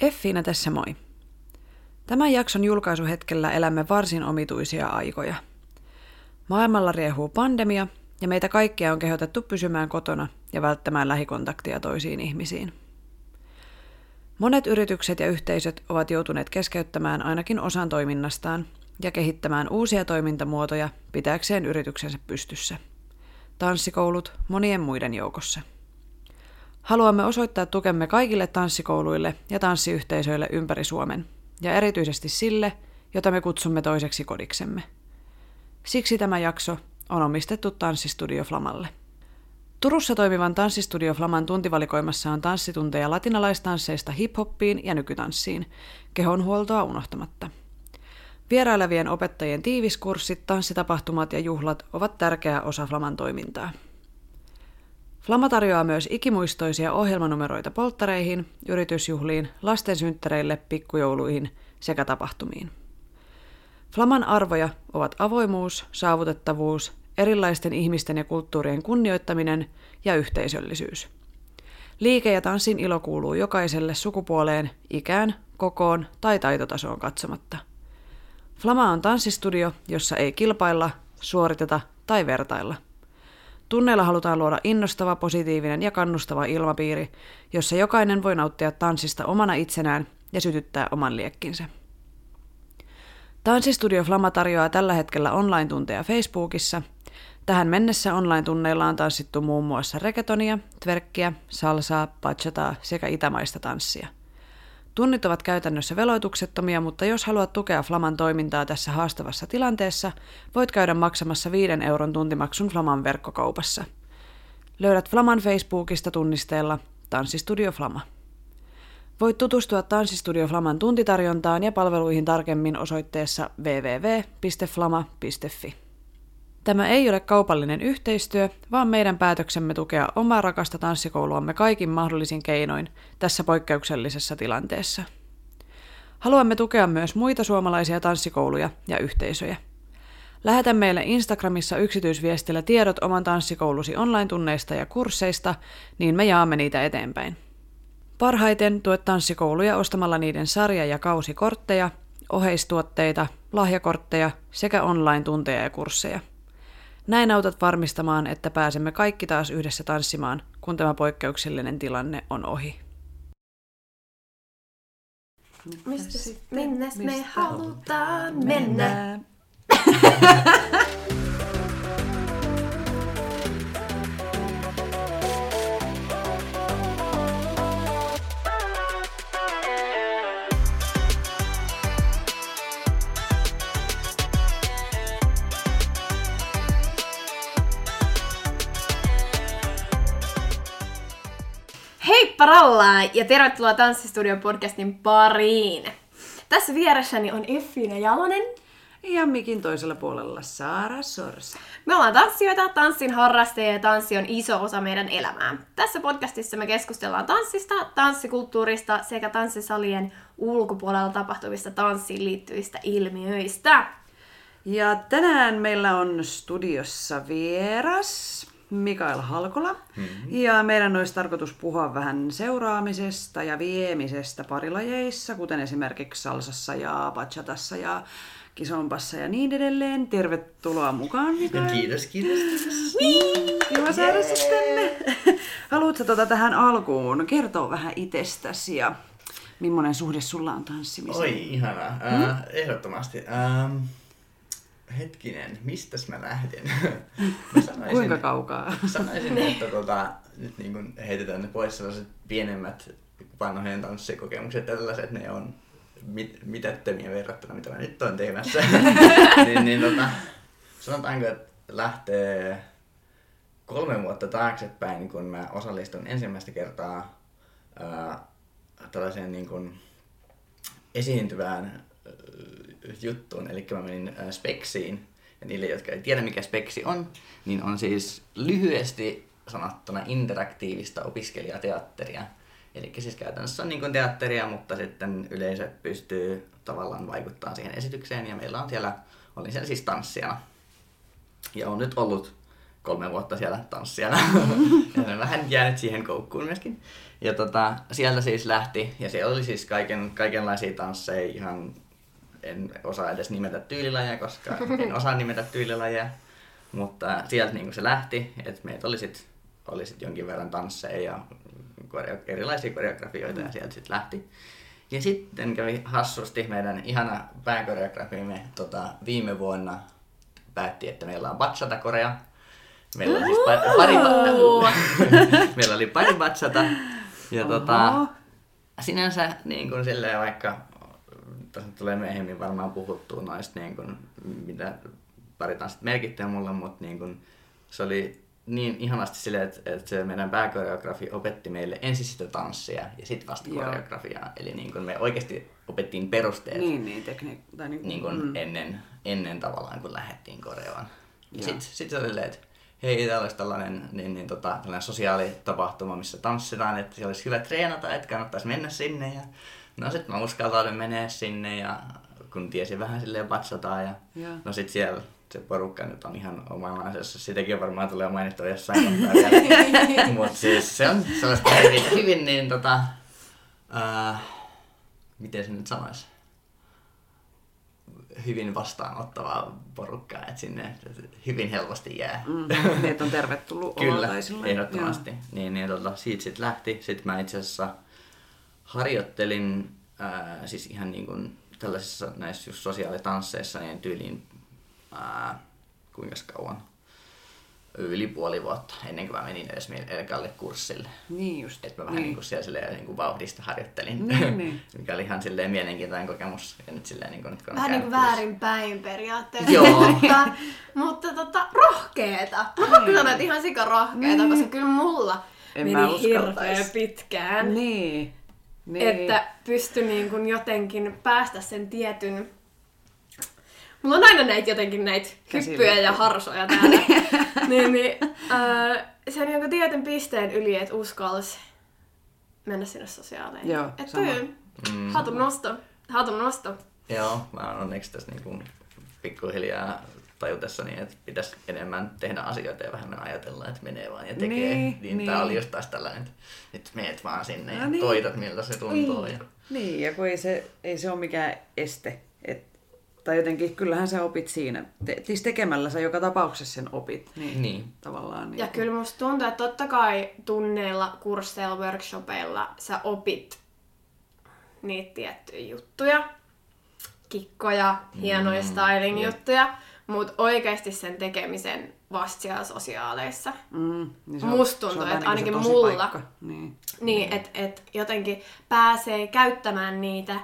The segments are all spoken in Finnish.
Effiina tässä moi. Tämän jakson julkaisuhetkellä elämme varsin omituisia aikoja. Maailmalla riehuu pandemia ja meitä kaikkia on kehotettu pysymään kotona ja välttämään lähikontaktia toisiin ihmisiin. Monet yritykset ja yhteisöt ovat joutuneet keskeyttämään ainakin osan toiminnastaan ja kehittämään uusia toimintamuotoja pitääkseen yrityksensä pystyssä. Tanssikoulut monien muiden joukossa. Haluamme osoittaa tukemme kaikille tanssikouluille ja tanssiyhteisöille ympäri Suomen, ja erityisesti sille, jota me kutsumme toiseksi kodiksemme. Siksi tämä jakso on omistettu Tanssistudio Flamalle. Turussa toimivan Tanssistudio Flaman tuntivalikoimassa on tanssitunteja latinalaistansseista hiphoppiin ja nykytanssiin, kehonhuoltoa unohtamatta. Vierailevien opettajien tiiviskurssit, tanssitapahtumat ja juhlat ovat tärkeä osa Flaman toimintaa. Flama tarjoaa myös ikimuistoisia ohjelmanumeroita polttareihin, yritysjuhliin, lasten synttäreille, pikkujouluihin sekä tapahtumiin. Flaman arvoja ovat avoimuus, saavutettavuus, erilaisten ihmisten ja kulttuurien kunnioittaminen ja yhteisöllisyys. Liike- ja tanssin ilo kuuluu jokaiselle sukupuoleen, ikään, kokoon tai taitotasoon katsomatta. Flama on tanssistudio, jossa ei kilpailla, suoriteta tai vertailla – Tunneilla halutaan luoda innostava, positiivinen ja kannustava ilmapiiri, jossa jokainen voi nauttia tanssista omana itsenään ja sytyttää oman liekkinsä. Tanssistudio Flama tarjoaa tällä hetkellä online-tunteja Facebookissa. Tähän mennessä online-tunneilla on tanssittu muun muassa regetonia, tverkkiä, salsaa, bachataa sekä itämaista tanssia – Tunnit ovat käytännössä veloituksettomia, mutta jos haluat tukea Flaman toimintaa tässä haastavassa tilanteessa, voit käydä maksamassa 5 euron tuntimaksun Flaman verkkokaupassa. Löydät Flaman Facebookista tunnisteella Tanssistudio Flama. Voit tutustua Tanssistudio Flaman tuntitarjontaan ja palveluihin tarkemmin osoitteessa www.flama.fi. Tämä ei ole kaupallinen yhteistyö, vaan meidän päätöksemme tukea omaa rakasta tanssikouluamme kaikin mahdollisin keinoin tässä poikkeuksellisessa tilanteessa. Haluamme tukea myös muita suomalaisia tanssikouluja ja yhteisöjä. Lähetä meille Instagramissa yksityisviestillä tiedot oman tanssikoulusi online-tunneista ja kursseista, niin me jaamme niitä eteenpäin. Parhaiten tuet tanssikouluja ostamalla niiden sarja- ja kausikortteja, oheistuotteita, lahjakortteja sekä online-tunteja ja kursseja. Näin autat varmistamaan, että pääsemme kaikki taas yhdessä tanssimaan, kun tämä poikkeuksellinen tilanne on ohi. Minne me halutaan mennä? Paralla ja tervetuloa Tanssistudio podcastin pariin. Tässä vieressäni on Effiina Jalonen. Ja mikin toisella puolella Saara Sorsa. Me ollaan tanssijoita, tanssin harrastajia ja tanssi on iso osa meidän elämää. Tässä podcastissa me keskustellaan tanssista, tanssikulttuurista sekä tanssisalien ulkopuolella tapahtuvista tanssiin liittyvistä ilmiöistä. Ja tänään meillä on studiossa vieras. Mikael Halkola. Mm-hmm. Ja meidän olisi tarkoitus puhua vähän seuraamisesta ja viemisestä parilajeissa, kuten esimerkiksi salsassa ja bachatassa ja kisompassa ja niin edelleen. Tervetuloa mukaan, Mikael. Kiitos, kiitos, kiitos. Kiva saada yeah. tänne. Haluatko tuota tähän alkuun kertoa vähän itsestäsi ja millainen suhde sulla on tanssimiseen? Oi, ihanaa. Hmm? Uh, ehdottomasti. Hetkinen, mistä mä lähden? mä sanoisin, Kuinka kaukaa? sanoisin, että tota, nyt niin kun heitetään ne pois sellaiset pienemmät vanhojen tanssikokemukset ja tällaiset, ne on mit, mitättömiä verrattuna, mitä mä nyt olen tekemässä. niin, niin tota, sanotaanko, että lähtee kolme vuotta taaksepäin, kun mä osallistun ensimmäistä kertaa ää, tällaiseen niin kun esiintyvään juttuun, eli mä menin äh, Speksiin. Ja niille, jotka ei tiedä mikä Speksi on, niin on siis lyhyesti sanottuna interaktiivista opiskelijateatteria. Eli siis käytännössä on niin kuin teatteria, mutta sitten yleisö pystyy tavallaan vaikuttamaan siihen esitykseen. Ja meillä on siellä, olin siellä siis tanssijana. Ja on nyt ollut kolme vuotta siellä tanssijana. ja olen vähän jäänyt siihen koukkuun myöskin. Ja tota, sieltä siis lähti, ja siellä oli siis kaiken, kaikenlaisia tansseja, ihan en osaa edes nimetä tyylilajeja, koska en osaa nimetä tyylilajeja. Mutta sieltä niin se lähti, että meitä oli sitten oli sit jonkin verran tansseja ja koreo, erilaisia koreografioita ja sieltä sitten lähti. Ja sitten kävi hassusti meidän ihana pääkoreografimme tota, viime vuonna päätti, että meillä on bachata korea. Meillä oli siis pari, pari, meillä oli pari bachata. Ja tota, sinänsä niin kuin silleen vaikka, tässä tulee myöhemmin varmaan puhuttua noista niin kuin, mitä pari tanssit merkittää mulle, mutta niin kuin, se oli niin ihanasti silleen, että, että se meidän pääkoreografi opetti meille ensin sitä tanssia ja sitten vasta Joo. koreografiaa. Eli niin kuin me oikeasti opettiin perusteet Niin, niin, tekniikka. Tai niin, niin kuin mm. ennen, ennen tavallaan, kun lähdettiin Koreaan. Sitten sit se oli silleen, että hei, täällä olisi tällainen, niin, niin, tota, tällainen sosiaalitapahtuma, missä tanssitaan, että siellä olisi hyvä treenata, että kannattaisi mennä sinne. Ja, no sitten mä uskaltauduin menee sinne ja kun tiesin vähän silleen batsataan ja Joo. no sitten siellä se porukka nyt on ihan omanlaisessa. Sitäkin varmaan tulee mainittua jossain kohtaa. Mutta siis se on sellaista hyvin, hyvin niin tota, äh, miten se nyt sanoisi? hyvin vastaanottavaa porukkaa, että sinne hyvin helposti jää. Mm, ne on tervetullut Kyllä, ehdottomasti. Niin, niin tota, siitä sitten lähti. Sitten mä itse asiassa harjoittelin ää, siis ihan niin kuin tällaisissa näissä just sosiaalitansseissa niin tyyliin ää, kuinka kauan? Yli puoli vuotta ennen kuin mä menin edes Elkalle kurssille. Niin just. Että mä vähän niin. niin kuin siellä silleen, niin kuin vauhdista harjoittelin, Niin, niin. mikä oli ihan silleen mielenkiintoinen kokemus. Ja nyt silleen, niin kuin, nyt kun Vähän niin kuin väärinpäin periaatteessa. Joo. mutta, mutta tota, rohkeeta. Mä pakko sanoa, että ihan sika rohkeeta, koska kyllä mulla En mä meni hirveän pitkään. Niin. Niin. Että pysty niin kuin jotenkin päästä sen tietyn... Mulla on aina näitä jotenkin näitä hyppyjä ja harsoja täällä. niin, niin, äh, sen jonkun tietyn pisteen yli, että uskalsi mennä sinne sosiaaleihin. Joo, että sama. toi, Mm. hatun nosto. Hatun nosto. Joo, mä oon onneksi tässä niin kuin pikkuhiljaa tajutessani, että pitäisi enemmän tehdä asioita ja vähemmän ajatella, että menee vaan ja tekee. Niin, Niin, niin, niin. tää oli just taas tällainen, että nyt meet vaan sinne ja No niin. koitat miltä se tuntuu. Ja... Niin, ja kun ei se, ei se ole mikään este. Et, tai jotenkin, kyllähän sä opit siinä. Te, siis tekemällä sä joka tapauksessa sen opit. Niin, Niin. Tavallaan. Niin Ja kyllä musta tuntuu, että totta kai tunneilla, kursseilla, workshopeilla sä opit niitä tiettyjä juttuja, kikkoja, hienoja styling juttuja, mutta oikeasti sen tekemisen vasta siellä sosiaaleissa. Mm, niin Musta tuntuu, että se ainakin mulla- paikka. Niin. Niin, että et jotenkin pääsee käyttämään niitä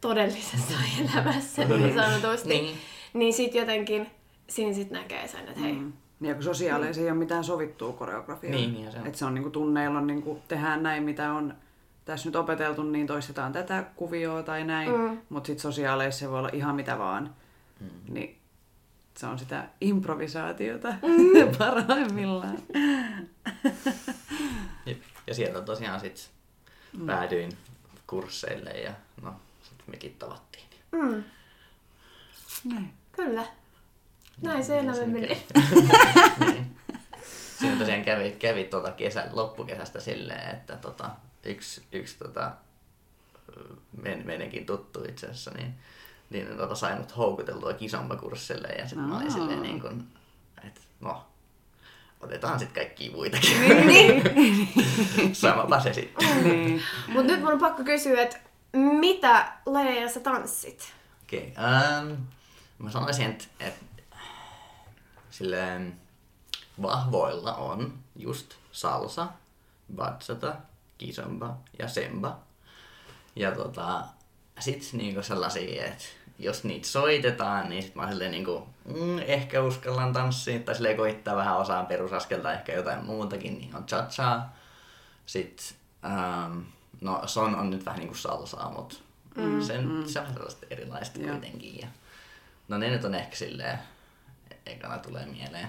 todellisessa elämässä niin sanotusti. Niin. niin. niin sit jotenkin siinä sit näkee sen, että hei, Mm. Ja kun sosiaaleissa ei ole mitään sovittua koreografiaa. Niin, niin se on. Et se on niinku tunneilla on niinku, tehdään näin, mitä on tässä nyt opeteltu, niin toistetaan tätä kuvioa tai näin. Mm. Mm. Mutta sitten sosiaaleissa se voi olla ihan mitä vaan. Mm. Niin se on sitä improvisaatiota mm. parhaimmillaan. Jep. Ja sieltä tosiaan sit Mm. päädyin kursseille ja no, sit mekin tavattiin. mm, Näin. kyllä. Näin se elämä meni. kävi. niin. Siinä tosiaan kävi, kävi tuota kesä, loppukesästä silleen, että tota, yksi, yksi tota, men, meidänkin tuttu itse asiassa, niin, niin tota, sai mut houkuteltua kisombakurssille ja sitten mä olin silleen niin kuin, että no, otetaan sitten kaikkia muitakin. Samapa se sitten. niin. Mut nyt mun on pakko kysyä, että mitä lajeja sä tanssit? Okei. Okay. Um, mä sanoisin, että, että silleen vahvoilla on just salsa, bachata, kizomba ja semba. Ja tota, sit niinku sellaisia, että jos niitä soitetaan, niin sit mä silleen niinku, mm, ehkä uskallan tanssia, tai silleen koittaa vähän osaan perusaskelta, ehkä jotain muutakin, niin on cha Sitten, ähm, no son on nyt vähän niinku salsaa, mutta mm, sen, mm. se on vähän sellaista erilaista Joo. kuitenkin. Ja, no ne nyt on ehkä silleen, ekana tulee mieleen.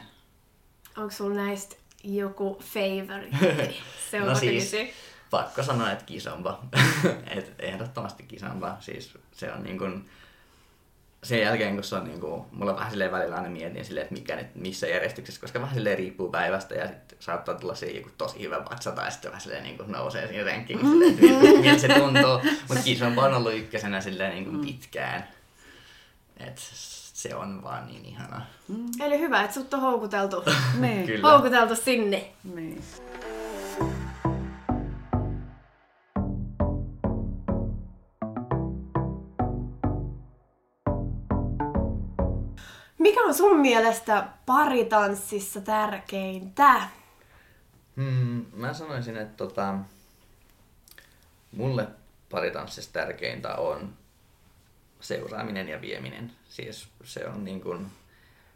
Onko sulla näistä joku favorite? Se on no no siis, pakko sanoa, että kisamba. Et ehdottomasti kisamba. Siis se on niin kuin, sen jälkeen, kun se on niinku, mulla vähän silleen välillä aina mietin silleen, että mikä nyt, missä järjestyksessä, koska vähän silleen riippuu päivästä ja sitten saattaa tulla se joku tosi hyvä vatsa tai sitten vähän silleen niinku nousee siinä rankingissa, silleen, että miltä, miltä se tuntuu. Mutta Kiss on vaan ollut ykkösenä silleen niinku pitkään. Et se on vaan niin ihana. Eli hyvä, että sut on houkuteltu. Niin. Houkuteltu sinne. niin. Mikä on sun mielestä paritanssissa tärkeintä? Hmm, mä sanoisin, että tota, mulle paritanssissa tärkeintä on seuraaminen ja vieminen. Siis se on niin kuin,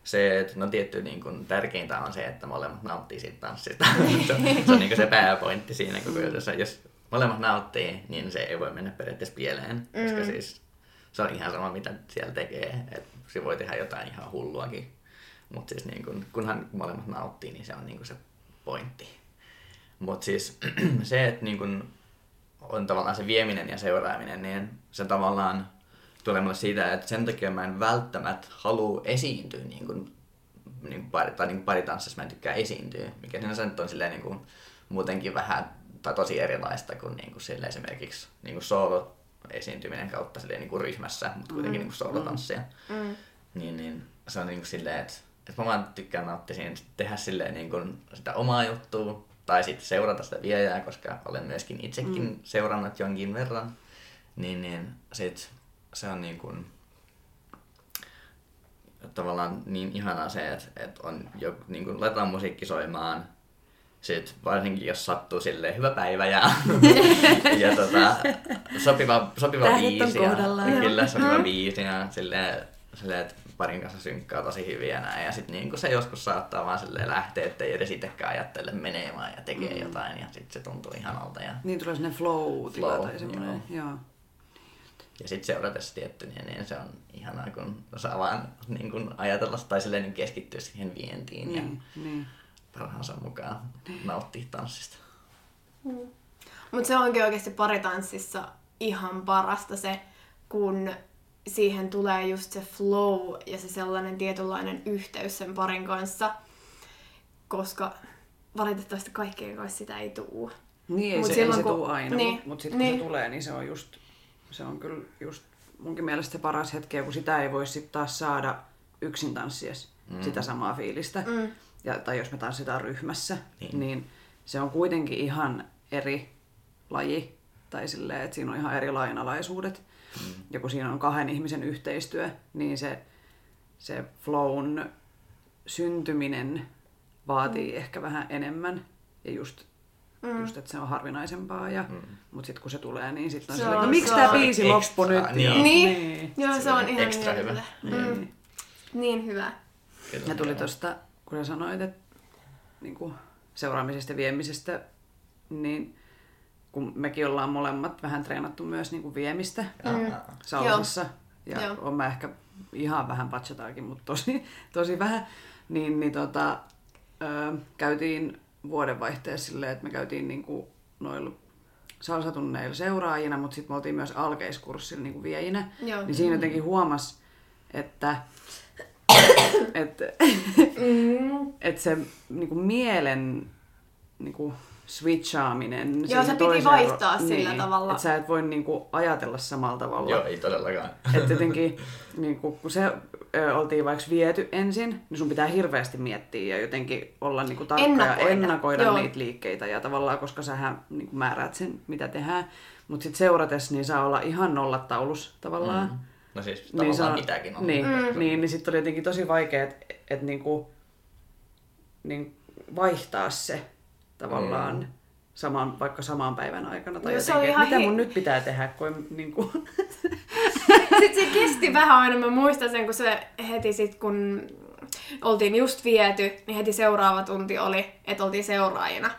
se, että no tietty niin kuin, tärkeintä on se, että molemmat nauttii siitä tanssista. se, on, se on niin kuin se pääpointti siinä koko jutussa. Jos molemmat nauttii, niin se ei voi mennä periaatteessa pieleen. Koska siis se on ihan sama, mitä siellä tekee. Et se voi tehdä jotain ihan hulluakin. Mutta siis niin kun, kunhan molemmat nauttii, niin se on niin se pointti. Mutta siis se, että niin kun on tavallaan se vieminen ja seuraaminen, niin se tavallaan tulee mulle siitä, että sen takia mä en välttämättä halua esiintyä niin kun, niin pari, tai niin kuin paritanssissa mä en tykkää esiintyä, mikä sinänsä nyt on niin kuin, muutenkin vähän tai tosi erilaista kuin, niin kuin esimerkiksi niin kuin solo esiintyminen kautta silleen niin kuin ryhmässä, mutta kuitenkin niin kuin soolotanssia. Mm. Niin, niin se on niin kuin silleen, että, että mä vaan tykkään nauttia siinä, tehdä silleen niin kuin sitä omaa juttua, tai sitten seurata sitä viejää, koska olen myöskin itsekin mm. seurannut jonkin verran. Niin, niin sit se on niin kuin, tavallaan niin ihanaa se, että, että on jo, niin kuin laitetaan musiikki soimaan, sit varsinkin jos sattuu silleen hyvä päivä ja, ja tota, sopiva, sopiva Tähdet on biisi. Ja, kyllä, sopiva biisi ja silleen, silleen, että parin kanssa synkkaa tosi hyvin ja näin. Ja sitten niin se joskus saattaa vaan silleen lähteä, ettei edes itsekään ajattele menee vaan ja tekee mm. jotain ja sitten se tuntuu ihanalta. Ja, Niin tulee sinne flow, Flow, tai semmoinen. Joo. joo. ja sitten seuratessa tietty, niin, niin, se on ihanaa, kun saa vaan niin kun ajatella tai silleen niin keskittyä siihen vientiin ja Niin, niin. Parhaansa mukaan nauttia tanssista. Mutta se onkin oikeasti paritanssissa ihan parasta se, kun siihen tulee just se flow ja se sellainen tietynlainen yhteys sen parin kanssa, koska valitettavasti kaikkien kanssa sitä ei tuu. Niin, ei Mut se, ei silloin, se kun- tuu aina, niin, mutta mut sitten niin. kun se tulee, niin se on just, se on kyllä just munkin mielestä se paras hetki, kun sitä ei voi sitten taas saada yksin tanssies mm. sitä samaa fiilistä. Mm. Ja, tai jos me tanssitaan ryhmässä, Niin. niin. niin se on kuitenkin ihan eri laji. Tai silleen, että siinä on ihan eri lainalaisuudet. Mm. Ja kun siinä on kahden ihmisen yhteistyö, niin se, se flown syntyminen vaatii mm. ehkä vähän enemmän. Ja just, mm. just että se on harvinaisempaa. Ja, mm. Mutta sitten kun se tulee, niin sitten on Se silleen, on- että miksi se tämä biisi loppui nyt? niin. Niin, joo, se, Se on ihan extra niin hyvä. Mm. Niin hyvä. Kyllä, Ja tuli tuosta, kun sä sanoit, että niin kuin seuraamisesta ja viemisestä, niin kun mekin ollaan molemmat vähän treenattu myös niin kuin viemistä Mm. salsassa, ja Joo. on mä ehkä ihan vähän bachataakin, mutta tosi, tosi vähän, niin, niin tota, ö, käytiin vuodenvaihteessa silleen, että me käytiin niin kuin noilla salsatunneilla seuraajina, mutta sitten me oltiin myös alkeiskurssilla niin kuin viejinä. Joo. Niin siinä jotenkin huomas, että, että, Mm. että se niin kuin mielen niin kuin switchaaminen. Joo, se piti vaihtaa ro- sillä tavalla. Että sä et voi niin kuin ajatella samalla tavalla. Joo, ei todellakaan. Että jotenkin, niin kun, se ö, oltiin vaikka viety ensin, niin sun pitää hirveästi miettiä ja jotenkin olla niin kuin tarkka Ennakoida. ja ennakoida Joo. niitä liikkeitä. Ja tavallaan, koska sähän niin kuin määräät sen, mitä tehdään. Mutta sitten seuratessa niin saa olla ihan nollataulus tavallaan. Mm. No siis Niin, tavallaan se on, mitäkin on. Niin, Mm. niin, niin sitten oli jotenkin tosi vaikea, että et niinku, niin vaihtaa se tavallaan Mm. saman, vaikka saman päivän aikana. Tai se jotenkin, oli että ihan mitä hi- mun nyt pitää tehdä, kun en, niin kuin, Sitten se kesti vähän aina, mä muistan sen, kun se heti sit, kun oltiin just viety, niin heti seuraava tunti oli, että oltiin seuraajina.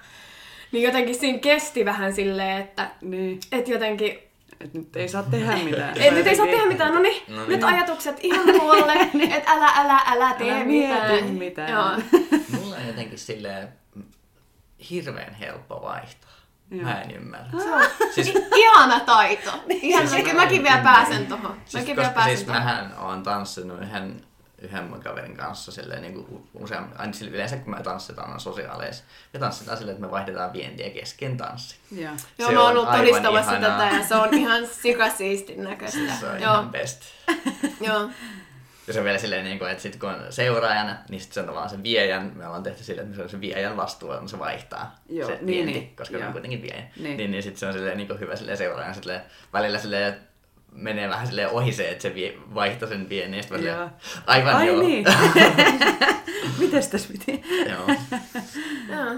Niin jotenkin siinä kesti vähän silleen, että niin, et jotenkin, että nyt ei saa tehdä mitään. et nyt ei saa tehdä mitään, no niin, No niin. nyt ajatukset ihan muualle, että älä, älä, älä tee Älä mitään. mieti mitään. Joo. Mulla on jotenkin silleen hirveän helppo vaihtaa. Mä en ymmärrä. Se on Siis- siis, ihana taito. Siis siis mä mäkin en vielä ymmärrä. pääsen tohon. Siis, Mäkin vielä koska pääsen siis mähän oon tanssinut yhden, yhden mun kaverin kanssa silleen niin kuin useammin, aina sillä yleensä kun me tanssitaan on sosiaaleissa, me tanssitaan silleen, että me vaihdetaan vientiä kesken tanssi. Joo. Joo, Se mä oon on ollut todistamassa ihanaa. tätä ja se on ihan sikasiistin näköistä. Se on Joo, ihan best. joo. Ja se on vielä silleen, niin kuin, että sit kun on seuraajana, niin sit se on tavallaan se viejän, me ollaan tehty silleen, että se on se viejän vastuu, on se vaihtaa Joo, se niin, vienti, niin, koska se joo. on kuitenkin viejä. Niin. Niin, niin, niin sit se on silleen, niin kuin hyvä silleen seuraajana, silleen, välillä silleen, menee vähän silleen ohi se, että se vie, vaihtaa sen viennin, ja sit mä silleen, Joo. aivan Ai joo. niin. Mites tässä piti? joo. joo.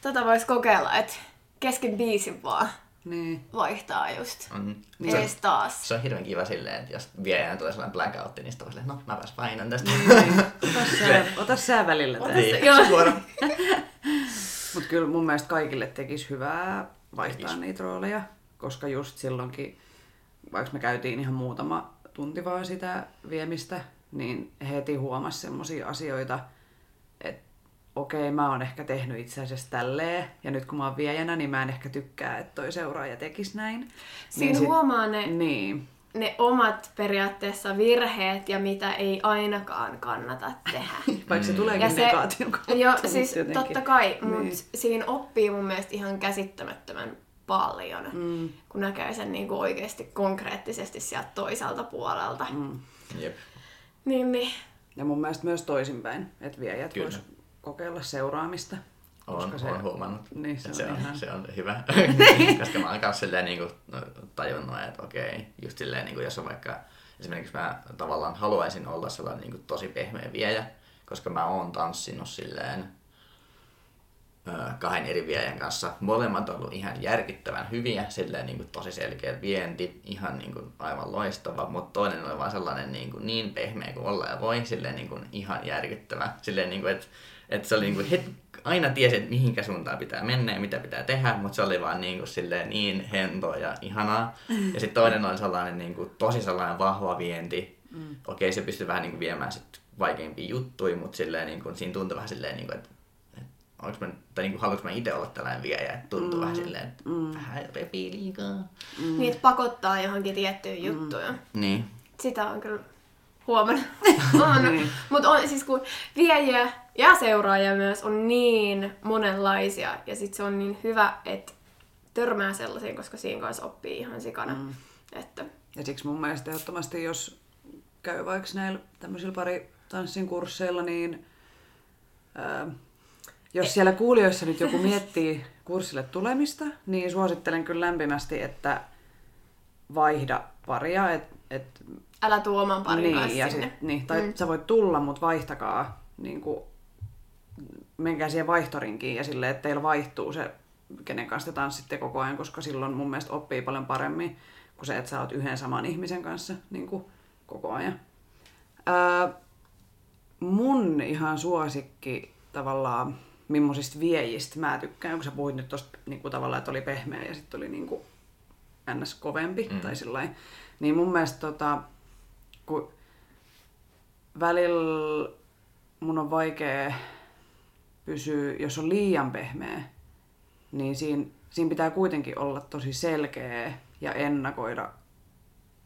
Tätä vois kokeilla, että kesken biisin vaan Niin. vaihtaa just. On, Niin. se, Ees taas. se on hirveän kiva silleen, että jos viejänä tulee sellainen blackout, niin sitten on silleen, no mäpäs painan tästä. niin. Ota sää, ota sää välillä tää. niin, Joo. suora. Mutta kyllä mun mielestä kaikille tekisi hyvää vaihtaa Tekis. niitä rooleja, koska just silloinkin, vaikka me käytiin ihan muutama tunti vaan sitä viemistä, niin heti huomasi semmosia asioita, että okei, mä oon ehkä tehnyt itse asiassa tälleen, ja nyt kun mä oon viejänä, niin mä en ehkä tykkää, että toi seuraaja tekisi näin. Siinä sit- huomaa ne, Niin, ne omat periaatteessa virheet ja mitä ei ainakaan kannata tehdä. vaikka se Mm. tuleekin Ja se- negaation kautta. Joo, mut siis jotenkin. totta kai, mutta Niin. siinä oppii mun mielestä ihan käsittämättömän paljon, Mm, kun näkee sen niin kuin oikeasti konkreettisesti sieltä toiselta puolelta. mm. Jep. Niin, niin. Ja mun mielestä myös toisinpäin, että viejät Kyllä. vois kokeilla seuraamista. On, koska se- on huomannut. Niin, se on se, on, ihan- se on hyvä. Koska mä oon kanssa silleen niinku tajunnut, että okei, just silleen niinku jos on vaikka, esimerkiksi mä tavallaan haluaisin olla sellainen niinku tosi pehmeä viejä, koska mä oon tanssinut silleen kahden eri viejän kanssa. Molemmat on ollut ihan järkittävän hyviä, silleen niin kuin tosi selkeä vienti, ihan niin kuin aivan loistava, mutta toinen oli vaan sellainen niin, kuin niin pehmeä kuin olla ja voi, silleen niin kuin ihan järkyttävä. Silleen niin kuin, että, että se oli niin kuin het, aina tiesi, että mihinkä suuntaan pitää mennä ja mitä pitää tehdä, mutta se oli vaan niin, kuin silleen niin hentoa ja ihanaa. Ja sitten toinen oli sellainen niin kuin, tosi sellainen vahva vienti. Mm. Okei, se pystyy vähän niin kuin viemään sit vaikeimpia juttuja, mutta silleen, niin kuin, siinä tuntui vähän silleen, niin kuin, että onko mä, tai niinku, haluanko mä itse olla tällainen viejä, että tuntuu mm. vähän silleen, että mm. vähän repii liikaa. Mm. Niitä pakottaa johonkin tiettyyn juttuun. Niin. Sitä on kyllä huomannut. Niin. Mutta on siis kun viejiä ja seuraajia myös on niin monenlaisia ja sit se on niin hyvä, että törmää sellaisiin, koska siinä kanssa oppii ihan sikana. Mm. Että Ja siksi mun mielestä ehdottomasti, jos käy vaikka näillä tämmöisillä pari tanssin kursseilla, niin ää, jos siellä kuulijoissa nyt joku miettii kurssille tulemista, niin suosittelen kyllä lämpimästi, että vaihda paria, et, et, älä tuo oman parin niin, kanssa ja sinne. sit, niin, tai Mm. mm. sä voit tulla, mutta vaihtakaa, niin kuin, menkää siihen vaihtorinkiin ja silleen, että teillä vaihtuu se, kenen kanssa te tanssitte koko ajan, koska silloin mun mielestä oppii paljon paremmin kuin se, että sä oot yhden saman ihmisen kanssa niin kuin, koko ajan. Ää, mun ihan suosikki tavallaan, millaisista viejistä mä tykkään, kun sä puhuit nyt tosta niin kuin tavallaan, että oli pehmeä ja sitten oli niin kuin ns. kovempi Mm. mm. tai sillain. Niin mun mielestä tota, kun välillä mun on vaikea pysyä, jos on liian pehmeä, niin siinä, siinä pitää kuitenkin olla tosi selkeä ja ennakoida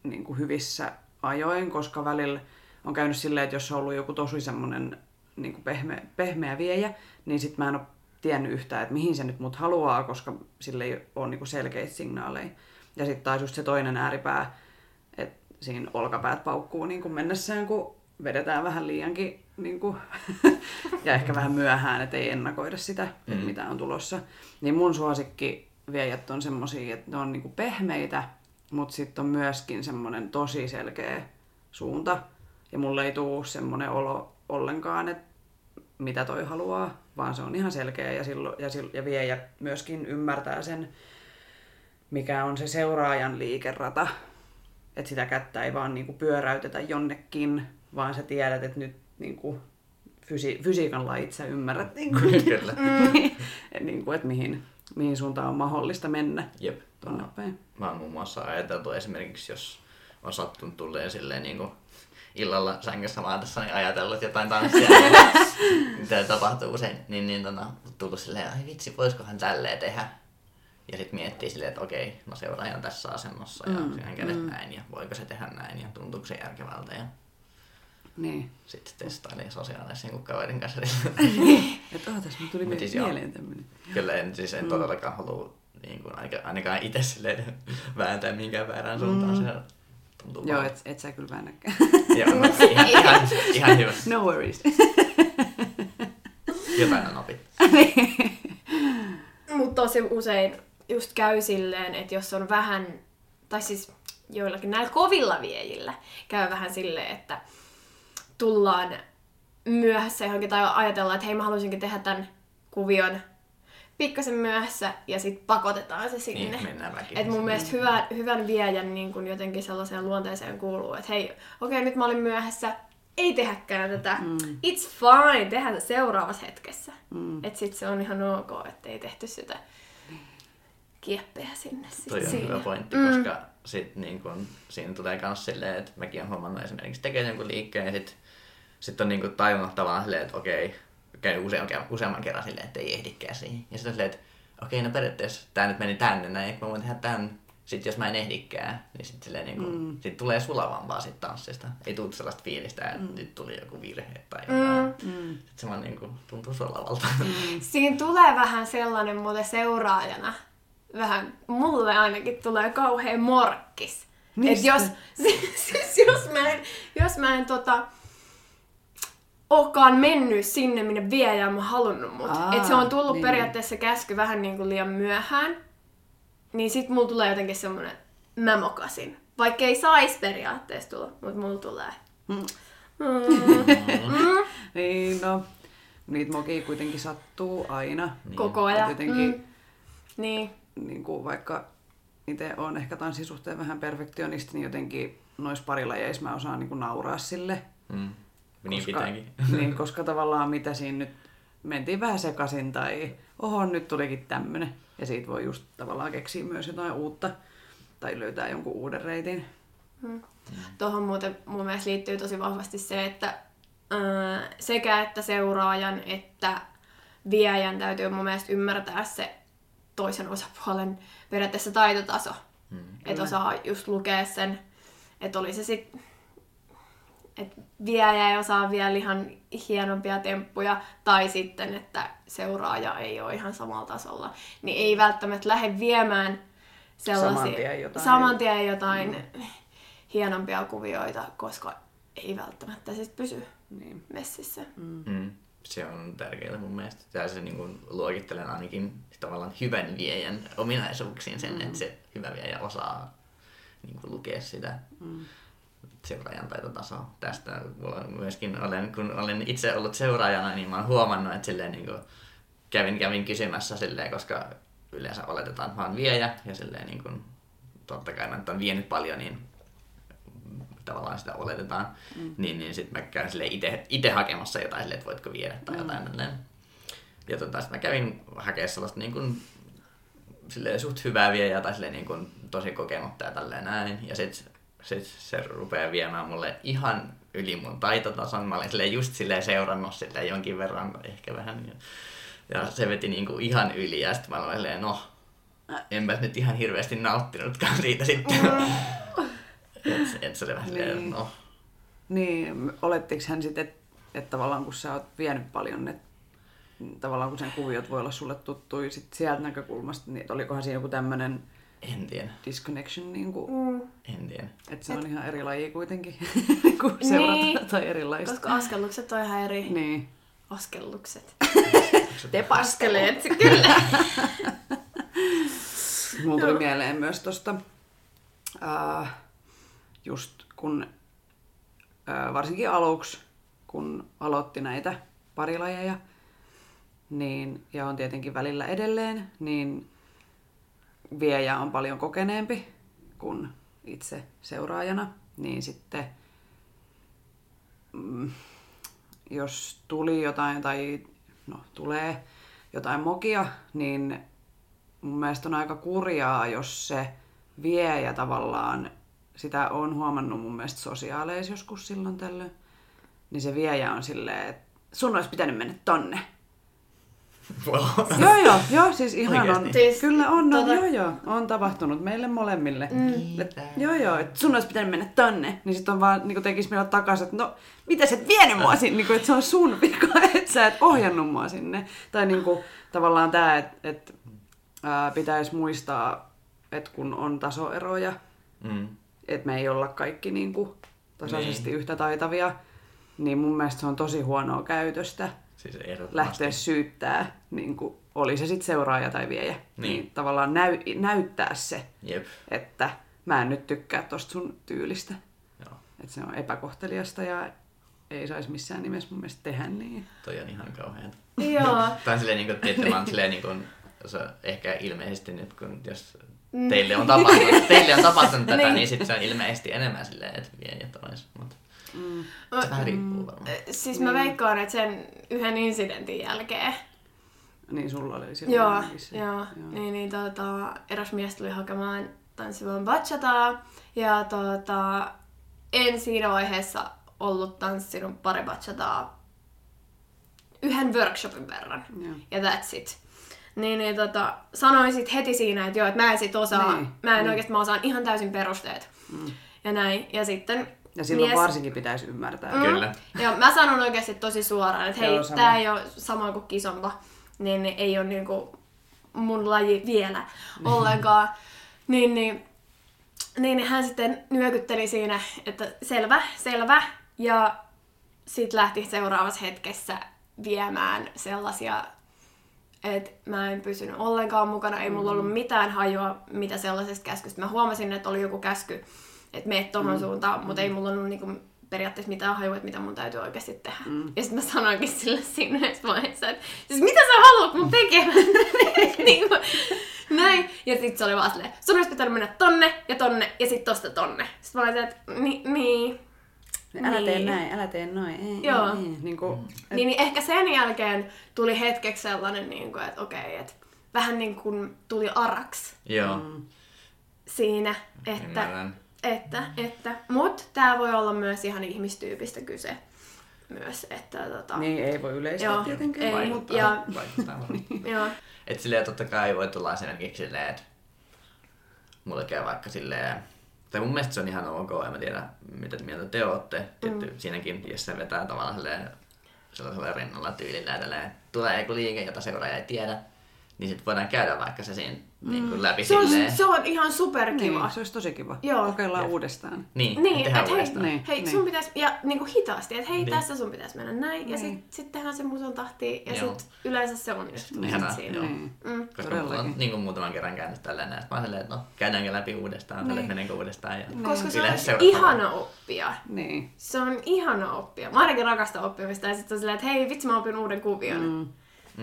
niin kuin hyvissä ajoin, koska välillä on käynyt silleen, että jos on ollut joku tosi semmoinen niin kuin pehmeä, pehmeä viejä, niin sit mä en ole tiennyt yhtään, että mihin se nyt mut haluaa, koska sille ei ole niin kuin selkeitä signaaleja. Ja sitten taas just se toinen ääripää, että siinä olkapäät paukkuu niin kuin mennessään, kun vedetään vähän liiankin niin kuin, ja ehkä vähän myöhään, että ei ennakoida sitä, mm. mitä on tulossa. Niin mun suosikki viejät on semmosia, että ne on niin kuin pehmeitä, mutta sitten on myöskin semmoinen tosi selkeä suunta. Ja mulle ei tuu semmoinen olo ollenkaan, että mitä toi haluaa, vaan se on ihan selkeä ja, silloin, ja, silloin, ja viejä myöskin ymmärtää sen, mikä on se seuraajan liikerata. Että sitä kättä ei vaan niinku pyöräytetä jonnekin, vaan sä tiedät, että nyt niinku fysi- fysiikan lait sä ymmärrät, niinku, Kyllä. niinku, että mihin, mihin suuntaan on mahdollista mennä Jep. tonne päin. Mä oon muun muassa ajateltu esimerkiksi, jos on sattunut tulleen silleen niin kuin illalla sängyssä maatessa, niin ajatellut jotain tanssia, mitä tapahtuu usein, niin, niin tota, tullut silleen, ai vitsi, voisikohan tälleen tehdä. Ja sitten miettii silleen, että okei, no seuraaja on tässä asennossa ja mm, siihen kädet mm. näin ja voiko se tehdä näin ja tuntuuko se järkevältä ja Niin. sitten testailee sosiaalisen kuin kaverin kanssa. Että oh, tässä tuli Mut siis mieleen tämmönen. Kyllä en, siis en todellakaan halua niin kuin, ainakaan- itse silleen vääntää mihinkään väärään suuntaan. Se tuntuu Joo, et, et sä kyllä väännäkään. Joo, no, ihan, ihan, ihan hyvä. no worries. Jotain on opittu. Mutta tosi usein just käy silleen, että jos on vähän, tai siis joillakin näillä kovilla viejillä käy vähän silleen, että tullaan myöhässä johonkin tai ajatellaan, että hei mä haluaisinkin tehdä tämän kuvion pikkasen myöhässä ja sitten pakotetaan se sinne. Niin, mennään väkisin. Et mun mielestä hyvä, hyvän viejän niin kun jotenkin sellaiseen luonteeseen kuuluu, että hei, okei nyt mä olin myöhässä, ei tehäkään tätä. Mm. It's fine, tehdään se seuraavassa hetkessä. Mm. Että sit se on ihan ok, että ei tehty sitä kieppeä sinne. Sit Toi on siinä. hyvä pointti, mm. koska sit niin kun, siinä tulee myös silleen, että mäkin olen huomannut esimerkiksi tekee jonkun liikkeen ja sit, sit on niin kun tajunnut tavallaan silleen, että okei, käy useamman, kerran- useamman kerran silleen, että ei ehdikään siihen. Ja sitten silleen, että okei, no periaatteessa tää nyt meni tänne näin, että mä voin tehdä tän. Sitten jos mä en ehdikään, niin sitten silleen niin kun, mm. sit tulee sulavampaa sit tanssista. Ei tule sellaista fiilistä, että mm. nyt tuli joku virhe tai jotain. Mm. Sitten se vaan niin kun, tuntuu sulavalta. Mm. Siinä tulee vähän sellainen muuten seuraajana. Vähän, mulle ainakin tulee kauhean morkkis. Et jos, siis jos mä en, jos mä en tota, olekaan mennyt sinne, minne viejä on halunnut mut. Aa, Et se on tullut niin. periaatteessa käsky vähän niin kuin liian myöhään. Niin sit mulla tulee jotenkin semmonen, mä mokasin. Vaikka ei sais periaatteessa tulla, mutta mulla tulee. Mm. Mm. Niin, no. Niitä mokia kuitenkin sattuu aina. Koko Et ajan. Jotenkin, Mm. Niin. niin kuin vaikka itse on ehkä tanssisuhteen vähän perfektionisti, niin jotenkin noissa parilajeissa mä osaan niin kuin nauraa sille. Mm. Niin koska, pitääkin. niin, koska tavallaan mitä siinä nyt mentiin vähän sekaisin tai oho, nyt tulikin tämmönen. Ja siitä voi just tavallaan keksiä myös jotain uutta tai löytää jonkun uuden reitin. Tuohon muuten mun mielestä liittyy tosi vahvasti se, että ää, sekä että seuraajan että viejän täytyy mun mielestä ymmärtää se toisen osapuolen periaatteessa taitotaso. Mm. Että osaa just lukea sen, että oli se sitten, että viejä ei osaa vielä ihan hienompia temppuja, tai sitten, että seuraaja ei ole ihan samalla tasolla, niin ei välttämättä lähde viemään sellaisia Saman tien jotain. saman tien jotain hienompia kuvioita, koska ei välttämättä sit pysy Niin. messissä. Mm. Se on tärkeää mun mielestä. Tää se niin kuin, luokittelen ainakin tavallaan hyvän viejän ominaisuuksiin sen, mm. että se hyvä viejä osaa niin lukea sitä mm. Seuraajan taitotasoa. Tästä mulla myöskin, olen, kun olen itse ollut seuraajana, niin mä oon huomannut, että silleen, niin kuin, kävin, kävin kysymässä silleen, koska yleensä oletetaan, että mä oon viejä ja silleen niin kuin, totta kai mä on vienyt paljon, niin tavallaan sitä oletetaan, mm. niin, niin sitten mä käyn sille itse hakemassa jotain silleen, että voitko viedä tai jotain mm. tälleen. Ja tota, sitten mä kävin hakemaan sellaista niin kuin, silleen suht hyvää viejää tai silleen niin kuin, tosi kokenutta ja tälleen näin. Ja sitten sit se rupeaa viemään mulle ihan yli mun taitotason. Mä olin silleen just silleen seurannut silleen jonkin verran, ehkä vähän. Ja, ja se veti niinku ihan yli ja sitten mä olin silleen, no, enpä nyt ihan hirveästi nauttinutkaan siitä sitten. et, et se oli vähän silleen, Niin. no, Niin, olettiko hän sitten, että et tavallaan kun sä oot vienyt paljon, että tavallaan kun sen kuviot voi olla sulle tuttuja sit sieltä näkökulmasta, niin olikohan siinä joku tämmöinen en tiedä, disconnection, niin kuin, Mm. en tiedä. että se on ihan eri laji kuitenkin kuin seurata Niin. tai erilaista. Koska askellukset on ihan eri. Niin. Askellukset. Te Askeleet, kyllä. Mulla tuli mieleen myös tosta, äh, just kun äh, varsinkin aluksi, kun aloitti näitä parilajeja, niin, ja on tietenkin välillä edelleen, niin viejä on paljon kokeneempi kuin itse seuraajana, niin sitten mm, jos tuli jotain tai no, tulee jotain mokia, niin mun mielestä on aika kurjaa, jos se vie ja tavallaan sitä on huomannut mun mielestä sosiaaleissa joskus silloin tällöin, niin se viejä on silleen, että sun olisi pitänyt mennä tonne. Joo, joo, joo, siis ihan on. Oikeesti? Siis, Kyllä on, no, tota- joo, joo, on tapahtunut meille molemmille. Mm. Et, joo, joo, että sun olisi pitänyt mennä tonne, niin sitten on vaan, niin tekisi meillä takaisin, että no, mitä sä et vienyt mua sinne, niin kuin, että se on sun vika, että sä et ohjannut mua sinne. Tai niin kuin, tavallaan tämä, että, että ää, pitäisi muistaa, että kun on tasoeroja, Mm. että me ei olla kaikki niin kuin, tasaisesti Niin. yhtä taitavia, niin mun mielestä se on tosi huonoa käytöstä Siis lähteä syyttää, niin kuin, oli se sitten seuraaja tai viejä. Niin. Niin. tavallaan näy, näyttää se, Jep. että mä en nyt tykkää tosta sun tyylistä. Joo. Että se on epäkohteliasta ja ei saisi missään nimessä mun mielestä tehdä niin. Toi on ihan kauhean. Joo. Tämä on silleen, niin kuin, tietty, mä oon silleen, niin kuin, se on ehkä ilmeisesti nyt, kun jos teille on tapahtunut, teille on tapahtunut tätä, Niin. niin sitten se on ilmeisesti enemmän silleen, että viejät olis. Mutta se vähän riippuu varmaan. Siis mä veikkaan, että sen yhden incidentin jälkeen, Niin sulla oli silloin joo, ainakin se. joo, niin, niin tota, eräs mies tuli hakemaan tanssimaan bachataa, ja tota, en siinä vaiheessa ollut tanssinut pari bachataa yhden workshopin verran. Joo. Ja that's it. Niin, niin tota, sanoin sit heti siinä, että joo, että mä en sit osaa, Niin, mä en niin. oikeesti, mä osaan ihan täysin perusteet. Mm. Ja näin. Ja sitten Ja silloin mies- varsinkin pitäisi ymmärtää. Mm. Kyllä. Ja mä sanon oikeasti tosi suoraan, että hei, tää ei ole sama kuin kisomba, niin niin ei ole niinku mun laji vielä ollenkaan. Niin, niin, niin hän sitten nyökytteli siinä, että selvä, selvä. Ja sitten lähti seuraavassa hetkessä viemään sellaisia, että mä en pysynyt ollenkaan mukana. Ei mulla ollut mitään hajua, mitä sellaisesta käskystä. Mä huomasin, että oli joku käsky, että meet tohon suuntaan, mutta ei mulla ollut niinku periaatteessa mitään hajua, että mitä mun täytyy oikeasti tehdä. Mm. Ja sitten mä sanoinkin sille siinä yhdessä vaiheessa, että siis mitä sä haluat mun tekemään? niin kuin, näin. Ja sitten se oli vaan silleen, sun olisi pitänyt mennä tonne ja tonne ja sitten tosta tonne. Sitten mä olin, että ni, niin. Älä tee Niin. näin, älä tee noin. Ei, Joo. Ei, ei. Niin kuin, Niin, niin ehkä sen jälkeen tuli hetkeksi sellainen, niin kuin, että okei, että vähän niin kuin tuli araks Joo, siinä, että, ymmärrän. Että, että. Mut tää voi olla myös ihan ihmistyypistä kyse myös, että tota, niin ei voi yleistää Joo, tietenkään. ei. Vaikuttaa, ja- vaikuttaa varmaan. joo, Et silleen totta kai voi tulla esimerkiksi silleen, että mulle käy vaikka silleen, tai mun mielestä se on ihan ok, en mä tiedä mitä mieltä te ootte. Tietty, mm. Siinäkin, jos se vetää tavallaan silleen, sellaisella rennolla tyylillä, että tulee joku liike, jota seuraaja ei tiedä, niin sitten voidaan käydä vaikka se siinä mm. niin kuin läpi se on, silleen. se on ihan superkiva. Niin, se olisi tosi kiva. Joo. Kokeillaan Jep. uudestaan. Niin, Niin, tehdään että hei, uudestaan. Niin. hei niin. sun pitäisi, ja niinku hitaasti, että hei, Niin. tässä sun pitäisi mennä näin, ja Niin. sit, tehdään se musun tahtiin, ja Joo. sit yleensä se onnistuu sit Ihanaa, siinä. Niin. Mm. Koska mulla on Todellakin. niin kuin muutaman kerran käynyt tälleen, että mä silleen, että no, käydäänkö läpi uudestaan, Niin. tälle menenkö uudestaan. Ja Koska se on ihana oppia. Niin. Se on ihana oppia. Mä ainakin rakastan oppimista, ja sitten on silleen, että hei, vitsi mä opin uuden kuvion. Mm.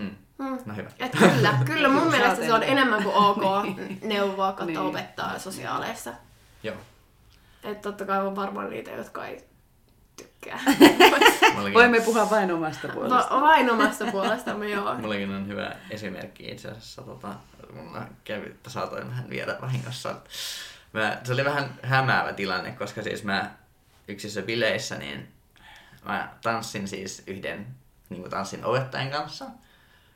Mm. Mm. No hyvä. Et kyllä, kyllä mun mielestä se on enemmän kuin ok neuvoa kautta Niin. opettaa sosiaaleissa. Joo. Että totta kai on varmaan niitä, jotka ei tykkää. Voimme puhua vain omasta puolesta. Va- vain omasta puolestamme, joo. mullakin on hyvä esimerkki itse asiassa. Tota, mulla kävi, saatoin vähän viedä vahingossa. Mä, se oli vähän hämäävä tilanne, koska siis mä yksissä bileissä, niin mä tanssin siis yhden niin tanssin opettajan kanssa.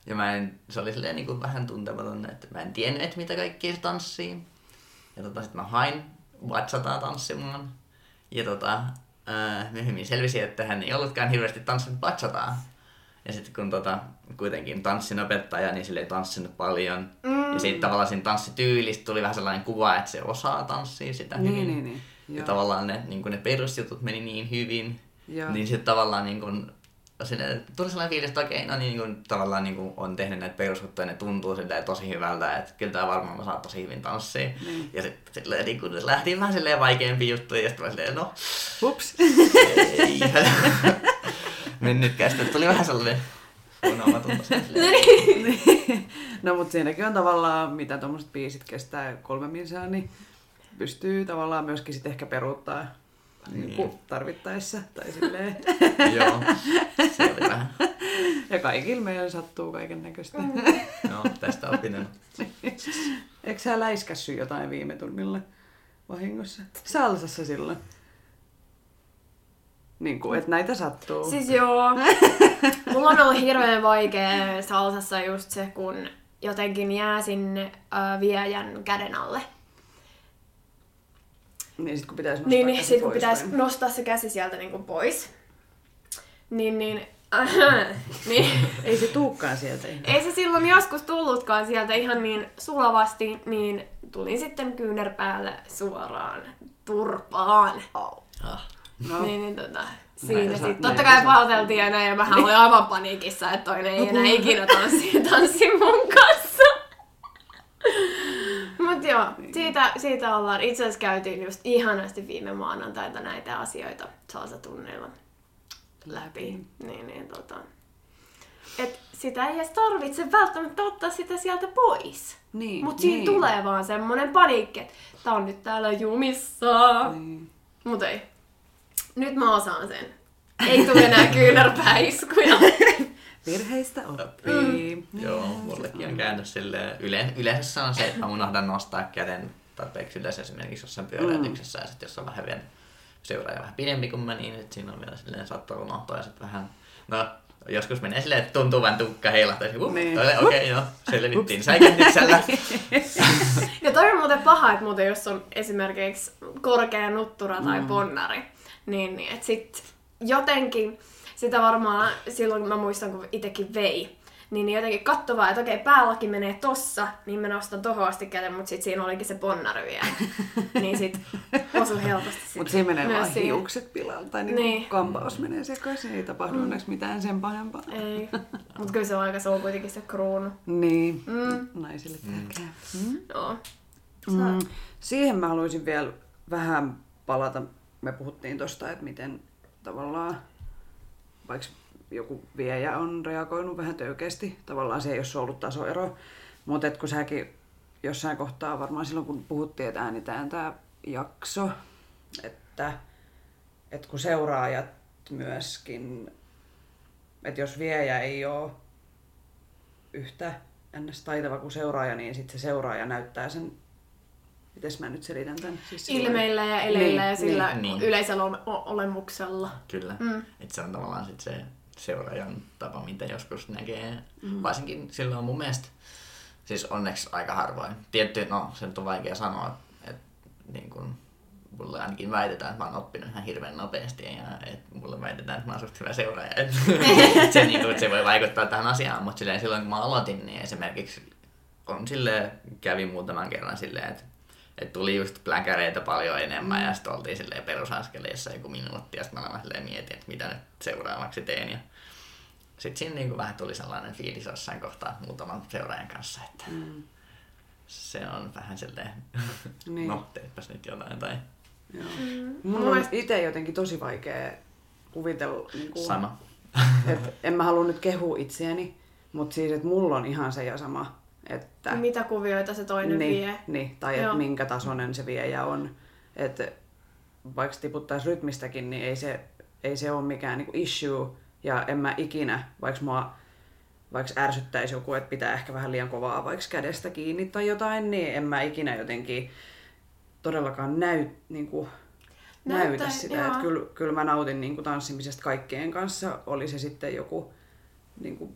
Ja mä en, se oli silleen niin kuin vähän tuntematon, että mä en tiennyt, että mitä kaikkia se tanssii. Ja tota, sit mä hain vatsataa tanssimaan. Ja tota, ää, myöhemmin selvisi, että hän ei ollutkaan hirveästi tanssinut vatsataa. Ja sitten kun tota, kuitenkin tanssin opettaja, niin sille ei tanssinut paljon. Mm. Ja siitä tavallaan siinä tanssityylistä tuli vähän sellainen kuva, että se osaa tanssia sitä Niin, hyvin. niin, niin. Ja Joo. tavallaan ne, niin ne perusjutut meni niin hyvin, Joo. niin sitten tavallaan niin kun, sinne tuli sellainen fiilis, että okei, no niin kun, tavallaan niin kun on tehnyt näitä perusjuttuja, ne tuntuu silleen tosi hyvältä, että kyllä tämä varmaan osaa tosi hyvin tanssia. Niin. Ja sitten silleen, niin kun lähti vähän silleen vaikeampi juttu, ja sitten mä silleen, no, Ups. ei. Mennytkään, sitten tuli vähän sellainen huono silleen. no mutta siinäkin on tavallaan, mitä tuommoiset biisit kestää kolme minsaa, niin pystyy tavallaan myöskin sitten ehkä peruuttaa niin. Niin. tarvittaessa. Tai silleen. Joo, se oli vähän. ja kaikilla meillä sattuu kaiken näköistä. No, tästä opinen. Eikö sä läiskässy jotain viime tunnilla vahingossa? Salsassa silloin. Niin kuin, että näitä sattuu. Siis joo. Mulla on ollut hirveän vaikea salsassa just se, kun jotenkin jää sinne äh, viejän käden alle. Niin sit kun pitäisi nostaa Niin, niin sit kun pitäisi vai? nostaa se käsi sieltä niinku pois. Niin, niin, niin. Ei se tuukkaan sieltä. Ei se silloin joskus tullutkaan sieltä ihan niin sulavasti, niin tulin sitten kyynärpäällä suoraan turpaan. Au. Ah. No, Niin, niin tota, siinä sitten. Totta näitä kai pahoiteltiin ja näin, ja mähän olin aivan paniikissa, että toinen ei enää ikinä tanssi, tanssi mun kanssa. Mut joo, siitä, siitä ollaan. Itse asiassa käytiin just ihanasti viime maanantaita näitä asioita salsatunneilla läpi. Niin, niin, tota. Et sitä ei edes tarvitse välttämättä ottaa sitä sieltä pois. Niin, Mut siinä niin. tulee vaan semmonen paniikki, että tää on nyt täällä jumissa. Niin. Mut ei. Nyt mä osaan sen. Ei tule enää kyynärpäiskuja. Virheistä oppii. Mm. Joo, mullekin on käynyt silleen. Yle, yleensä on se, että mä unohdan nostaa käden tarpeeksi ylös esimerkiksi jossain pyöräytyksessä. Ja sitten jos on vähän vielä seuraaja vähän pidempi kuin mä, niin sit siinä on vielä silleen saattaa unohtaa ja sitten vähän... No, joskus menee silleen, että tuntuu vähän tukka heilahtaisi. Huh, Niin. niin. Okei, okay, joo, selvittiin säikennyksellä. Ja toi on muuten paha, että muuten jos on esimerkiksi korkea nuttura tai ponnari, niin, niin että sit jotenkin sitä varmaan silloin mä muistan, kun itekin vei, niin, niin jotenkin katso vaan, että okei, päälaki menee tossa, niin mä nostan tohon asti käden, mutta sit siinä olikin se ponnari vielä. niin sit osu helposti sit Mutta siinä menee vaan siihen. hiukset pilalle tai niin. Niin. kampaus menee sekaisin. Ei tapahdu onneksi mitään sen pahempaa. Ei, mutta kyllä se on aika, se on kuitenkin se kruunu. Niin, Mm. naisille tärkeää. Mm. Joo. Mm. Siihen mä haluaisin vielä vähän palata. Me puhuttiin tosta, että miten tavallaan vaikka joku viejä on reagoinut vähän töykeästi, tavallaan se ei ole ollut tasoero, mutta kun säkin jossain kohtaa varmaan silloin kun puhuttiin, että äänitään tämä jakso, että, että kun seuraajat myöskin, että jos viejä ei ole yhtä ns. taitava kuin seuraaja, niin sitten se seuraaja näyttää sen, mites mä nyt selitän tämän? Siis Ilmeillä ja eleillä Niin, ja sillä niin, niin. yleisellä ole- olemuksella. Kyllä. Mm. Että se on tavallaan sit se seuraajan tapa, mitä joskus näkee. Mm. Varsinkin silloin mun mielestä, siis onneksi aika harvoin. Tietty, no se nyt on vaikea sanoa, että niin kun, mulle ainakin väitetään, että mä oon oppinut ihan hirveän nopeasti ja että mulle väitetään, että mä oon suht hyvä seuraaja. Et, se, niin kun, se voi vaikuttaa tähän asiaan, mutta silleen, silloin kun mä aloitin, niin esimerkiksi on sille kävi muutaman kerran silleen, että et tuli just pläkäreitä paljon enemmän ja sitten oltiin silleen perusaskeleissa joku minuutti ja sitten mä silleen mietin, että mitä nyt seuraavaksi teen. Ja sitten siinä niinku vähän tuli sellainen fiilis jossain kohtaa muutaman seuraajan kanssa, että Mm. se on vähän silleen, Niin. no teepäs nyt jotain tai Joo. Mm. Mun on itse jotenkin tosi vaikea kuvitella, niin kuin, sama. et en mä halua nyt kehua itseäni, mutta siis, että mulla on ihan se ja sama, että Mitä kuvioita se toinen niin, vie. niin, tai että minkä tasoinen se viejä on. Että vaikka tiputtaisi rytmistäkin, niin ei se, ei se ole mikään niin issue. Ja en mä ikinä, vaikka mua vaikka ärsyttäisi joku, että pitää ehkä vähän liian kovaa vaikka kädestä kiinni tai jotain, niin en mä ikinä jotenkin todellakaan näy, niin kuin, näytä sitä. Että kyllä, kyllä mä nautin niin kuin tanssimisesta kaikkien kanssa, oli se sitten joku niin kuin,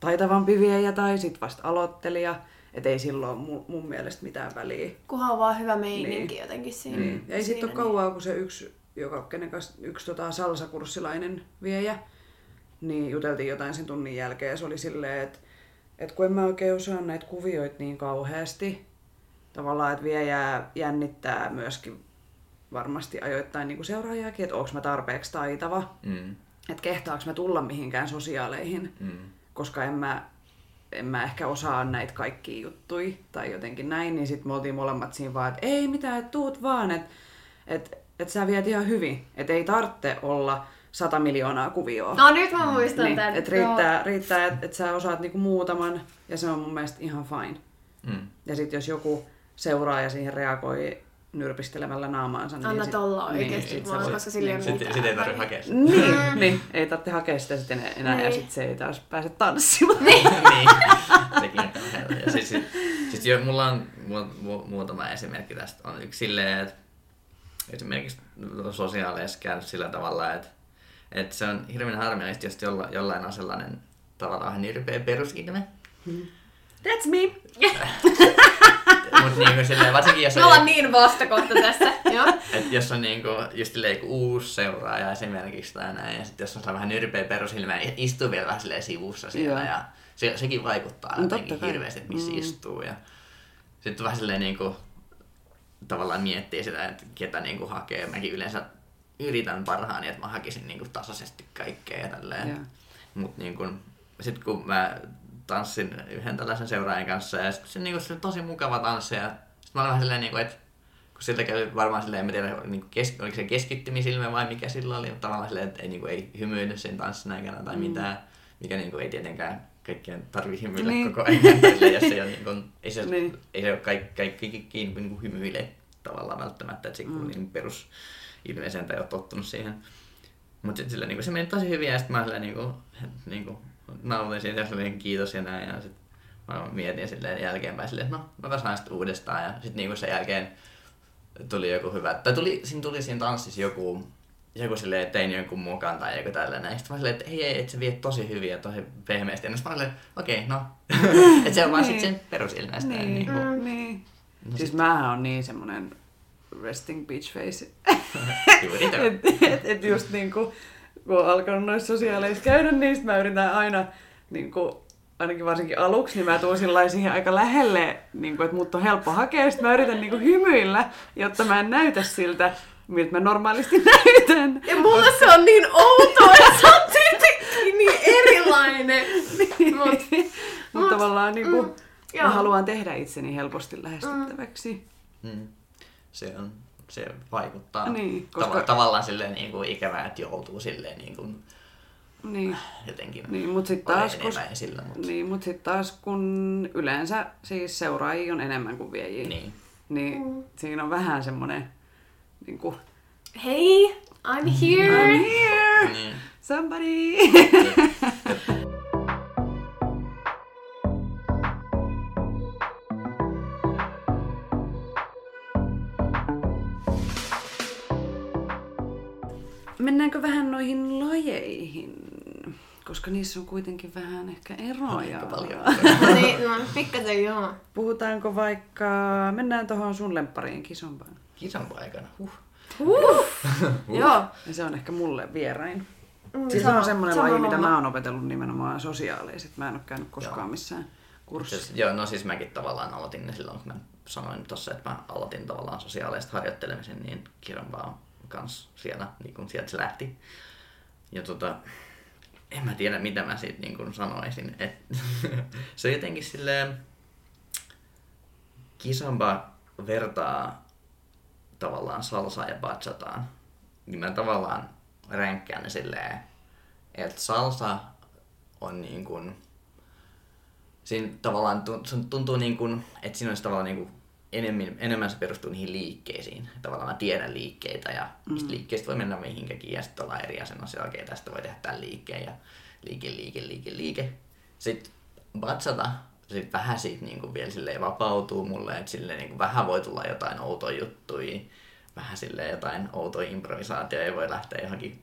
taitavampi viejä tai sitten vasta aloittelija. Että ei silloin mun, mun mielestä mitään väliä. Kunhan on vaan hyvä meininki Niin. jotenkin siinä. Niin. Ei siinä, sitten ole kauaa, kun se yksi, joka, kenen kanssa, yksi tota, salsakurssilainen viejä, niin juteltiin jotain sen tunnin jälkeen ja se oli silleen, että, että kun en mä oikein osaa näitä kuvioita niin kauheasti, tavallaan, että viejää jännittää myöskin varmasti ajoittain niin kuin seuraajakin, että onko mä tarpeeksi taitava, Mm. että kehtaanko mä tulla mihinkään sosiaaleihin, Mm. Koska en mä, en mä ehkä osaa näitä kaikkia juttuja tai jotenkin näin, niin sitten me oltiin molemmat siinä vaan, että ei mitään, että tuut vaan, että et, et sä viet ihan hyvin, että ei tarvitse olla sata miljoonaa kuvioa. No nyt mä muistan niin, tämän. että riittää, riittää että et sä osaat niinku muutaman ja se on mun mielestä ihan fine. Mm. Ja sitten jos joku seuraa ja siihen reagoi nyrpistelemällä naamaansa, niin Anna sit- tolla niin, oikeesti sit vaan, se voi- koska sillä ei ole Sitten mitään sit ei tarvitse hakea sitä. Niin, niin, ei tarvitse hakea sitä sitten enää ja Niin. sitten se ei taas pääse tanssimaan. niin. Sekin on. Ja siis, siis, siis jo, mulla on mu, mu, muutama esimerkki tästä. On yksi silleen, että esimerkiksi sosiaaleissa käy sillä tavalla, että, että se on hirveän harmillista, jos jolla, jollain on sellainen tavallaan nirpeä perusilme. That's me. Mutta niin silleen, varsinkin jos Me on, ollaan niin vastakohta tässä. Joo. et jos on niinku, just silleen, uusi seuraaja esimerkiksi tai näin, ja sitten jos on sellainen vähän nyrpeä perusilme ja istuu vielä vähän silleen sivussa siellä, Joo. ja se, sekin vaikuttaa No jotenkin kai. hirveästi, että missä Mm. istuu. Ja sitten vähän silleen niinku, tavallaan miettii sitä, että ketä niinku hakee. Mäkin yleensä yritän parhaani, että mä hakisin niinku tasaisesti kaikkea ja tälleen. Mutta niinku, sitten kun mä tanssin yhden tällaisen seuraajan kanssa ja sit se, niinku, se oli tosi mukava tanssi ja sit mä olin vähän silleen, niinku, että kun siltä kävi varmaan silleen, en tiedä, niinku kes, oliko se keskittymisilme vai mikä sillä oli, mutta tavallaan silleen, että ei, niinku, ei hymyillyt sen tanssin aikana tai mitään, mikä niinku, ei tietenkään kaikkien tarvi hymyillä Niin. niin. koko ajan, jos ei ole, niinku, ei se, Niin. niin. ei se ole kaikki, kaikki, kaikki niinku, hymyile tavallaan välttämättä, että se mm. niin perus ilmeisen tai ole tottunut siihen. Mutta sitten niinku, se meni tosi hyvin ja sitten mä silleen, niinku, niinku, nautin siitä ja silleen kiitos ja näin. Ja sitten mä mietin silleen jälkeenpäin silleen, että no, mä tasaan sitten uudestaan. Ja sitten niinku sen jälkeen tuli joku hyvä, tai tuli, siinä tuli siinä tanssissa joku, joku silleen, että tein jonkun mukaan tai joku tällainen. Sitten mä silleen, että ei, ei, että se vie tosi hyvin ja tosi pehmeästi. Ja sitten mä silleen, okei, okay, no. että se on vaan Niin. sitten sen perusilmeistä. Niin, Niin. mm. niin. No siis sit- mähän on niin semmonen resting bitch face. Juuri tämä. et, et, et just niinku, kun on alkanut noissa sosiaaleissa käydä, niin sit mä yritän aina, niinku, ainakin varsinkin aluksi, niin mä tuun siihen aika lähelle, niinku, että mut on helppo hakea. Sitten mä yritän niinku hymyillä, jotta mä en näytä siltä, miltä mä normaalisti näytän. Ja mulle se on niin outoa, että sä oot niin erilainen. Mut, Mutta mut- tavallaan niinku, mm, mä joo. haluan tehdä itseni helposti lähestyttäväksi. Mm. Se on, se vaikuttaa. Niin, koska... koska- tavallaan silleen niin kuin ikävää, että joutuu silleen niin kuin Niin. jotenkin Niin, mutta sitten olemaan taas, enemmän kun, esillä. Mutta... niin, mut sit taas kun yleensä siis seuraajia on enemmän kuin viejiä, Niin. niin Mm. siinä on vähän semmoinen niin kuin, Hei, I'm here. I'm here, niin. somebody. Mennäänkö vähän noihin lajeihin? Koska niissä on kuitenkin vähän ehkä eroja. Aika paljon. niin, no, pikkasen joo. Puhutaanko vaikka, mennään tuohon sun lemppariin kisompaan. Kisan paikana. Huh. Huh. Joo. Ja se on ehkä mulle vierain. Mm, Siis se on semmoinen laji, mitä mä oon opetellut nimenomaan sosiaaliset. Mä en ole käynyt koskaan Joo. missään kurssissa. Siis, joo, no siis mäkin tavallaan aloitin ne silloin, kun mä sanoin tuossa, että mä aloitin tavallaan sosiaalista harjoittelemisen, niin Kirambaa kanssa siellä, niin kun sieltä se lähti. Ja tota, en mä tiedä mitä mä siitä niin kun sanoisin. Et, se on jotenkin silleen, Kisamba vertaa tavallaan salsaa ja bachataan. Niin mä tavallaan ränkkään ne silleen, että salsa on niin kuin, siinä tavallaan tu- sun tuntuu niin kuin, että siinä olisi tavallaan niin kuin enemmän, enemmän se perustuu niihin liikkeisiin. Tavallaan mä tiedän liikkeitä ja niistä liikkeistä voi mennä mihinkäkin ja sitten ollaan eri asennossa. Okei, tästä voi tehdä tämän liikkeen ja liike, liike, liike, liike. Sitten batsata, sitten vähän siitä niin kuin vielä silleen vapautuu mulle, että silleen niin kuin vähän voi tulla jotain outoja juttuja, vähän silleen jotain outoja improvisaatioja ja voi lähteä johonkin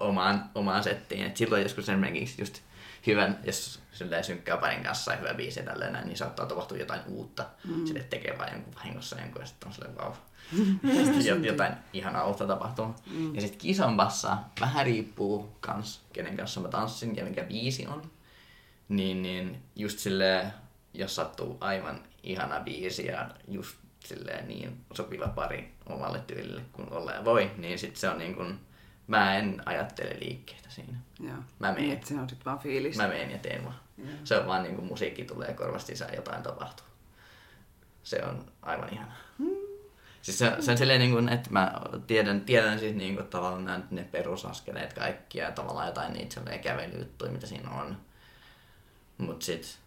omaan, omaan settiin. Et silloin joskus esimerkiksi just hyvän, jos silleen synkkää parin kanssa ja hyvä biisi ja tälleen näin, niin saattaa tapahtua jotain uutta. Mm. Sille tekee vaan jonkun vahingossa jonkun ja sitten on silleen vau. Wow. jotain ihanaa uutta tapahtuu. Mm. Ja sitten kisambassa vähän riippuu kans, kenen kanssa mä tanssin ja mikä biisi on. Niin, niin just silleen, jos sattuu aivan ihana biisi ja just silleen niin sopiva pari omalle tyylille kun olleen voi, niin sit se on niin kun, mä en ajattele liikkeitä siinä. Joo. Mä meen. Niin, se on sitten vaan fiilistä. Mä menen ja teen vaan. Se on vaan niin kuin musiikki tulee korvasta sisään, jotain tapahtuu. Se on aivan ihana. Siis se, se on silleen, niin kuin, että mä tiedän, tiedän siis niin kuin, tavallaan nämä, ne perusaskeleet kaikki ja tavallaan jotain niitä sellainen kävelyjuttuja, mitä siinä on. Mut sit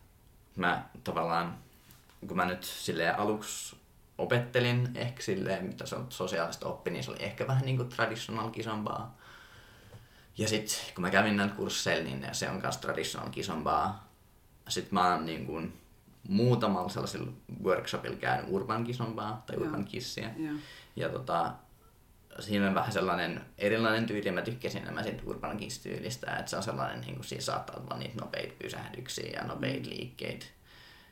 mä tavallaan, kun mä nyt silleen aluksi opettelin ehkä silleen, mitä se on sosiaalista oppi, niin se oli ehkä vähän niin kuin traditional kisompaa. Ja sitten kun mä kävin näillä kursseilla, niin se on myös traditional kisompaa. Sitten mä oon niin kuin muutamalla sellaisella workshopilla käynyt urban kisompaa tai urban kissia. Joo. Ja tota, siinä on vähän sellainen erilainen tyyli, mä tykkäsin enemmän siitä Urban Kiss-tyylistä, että se on sellainen, niin kuin siinä saattaa olla niitä nopeita pysähdyksiä ja nopeita liikkeitä.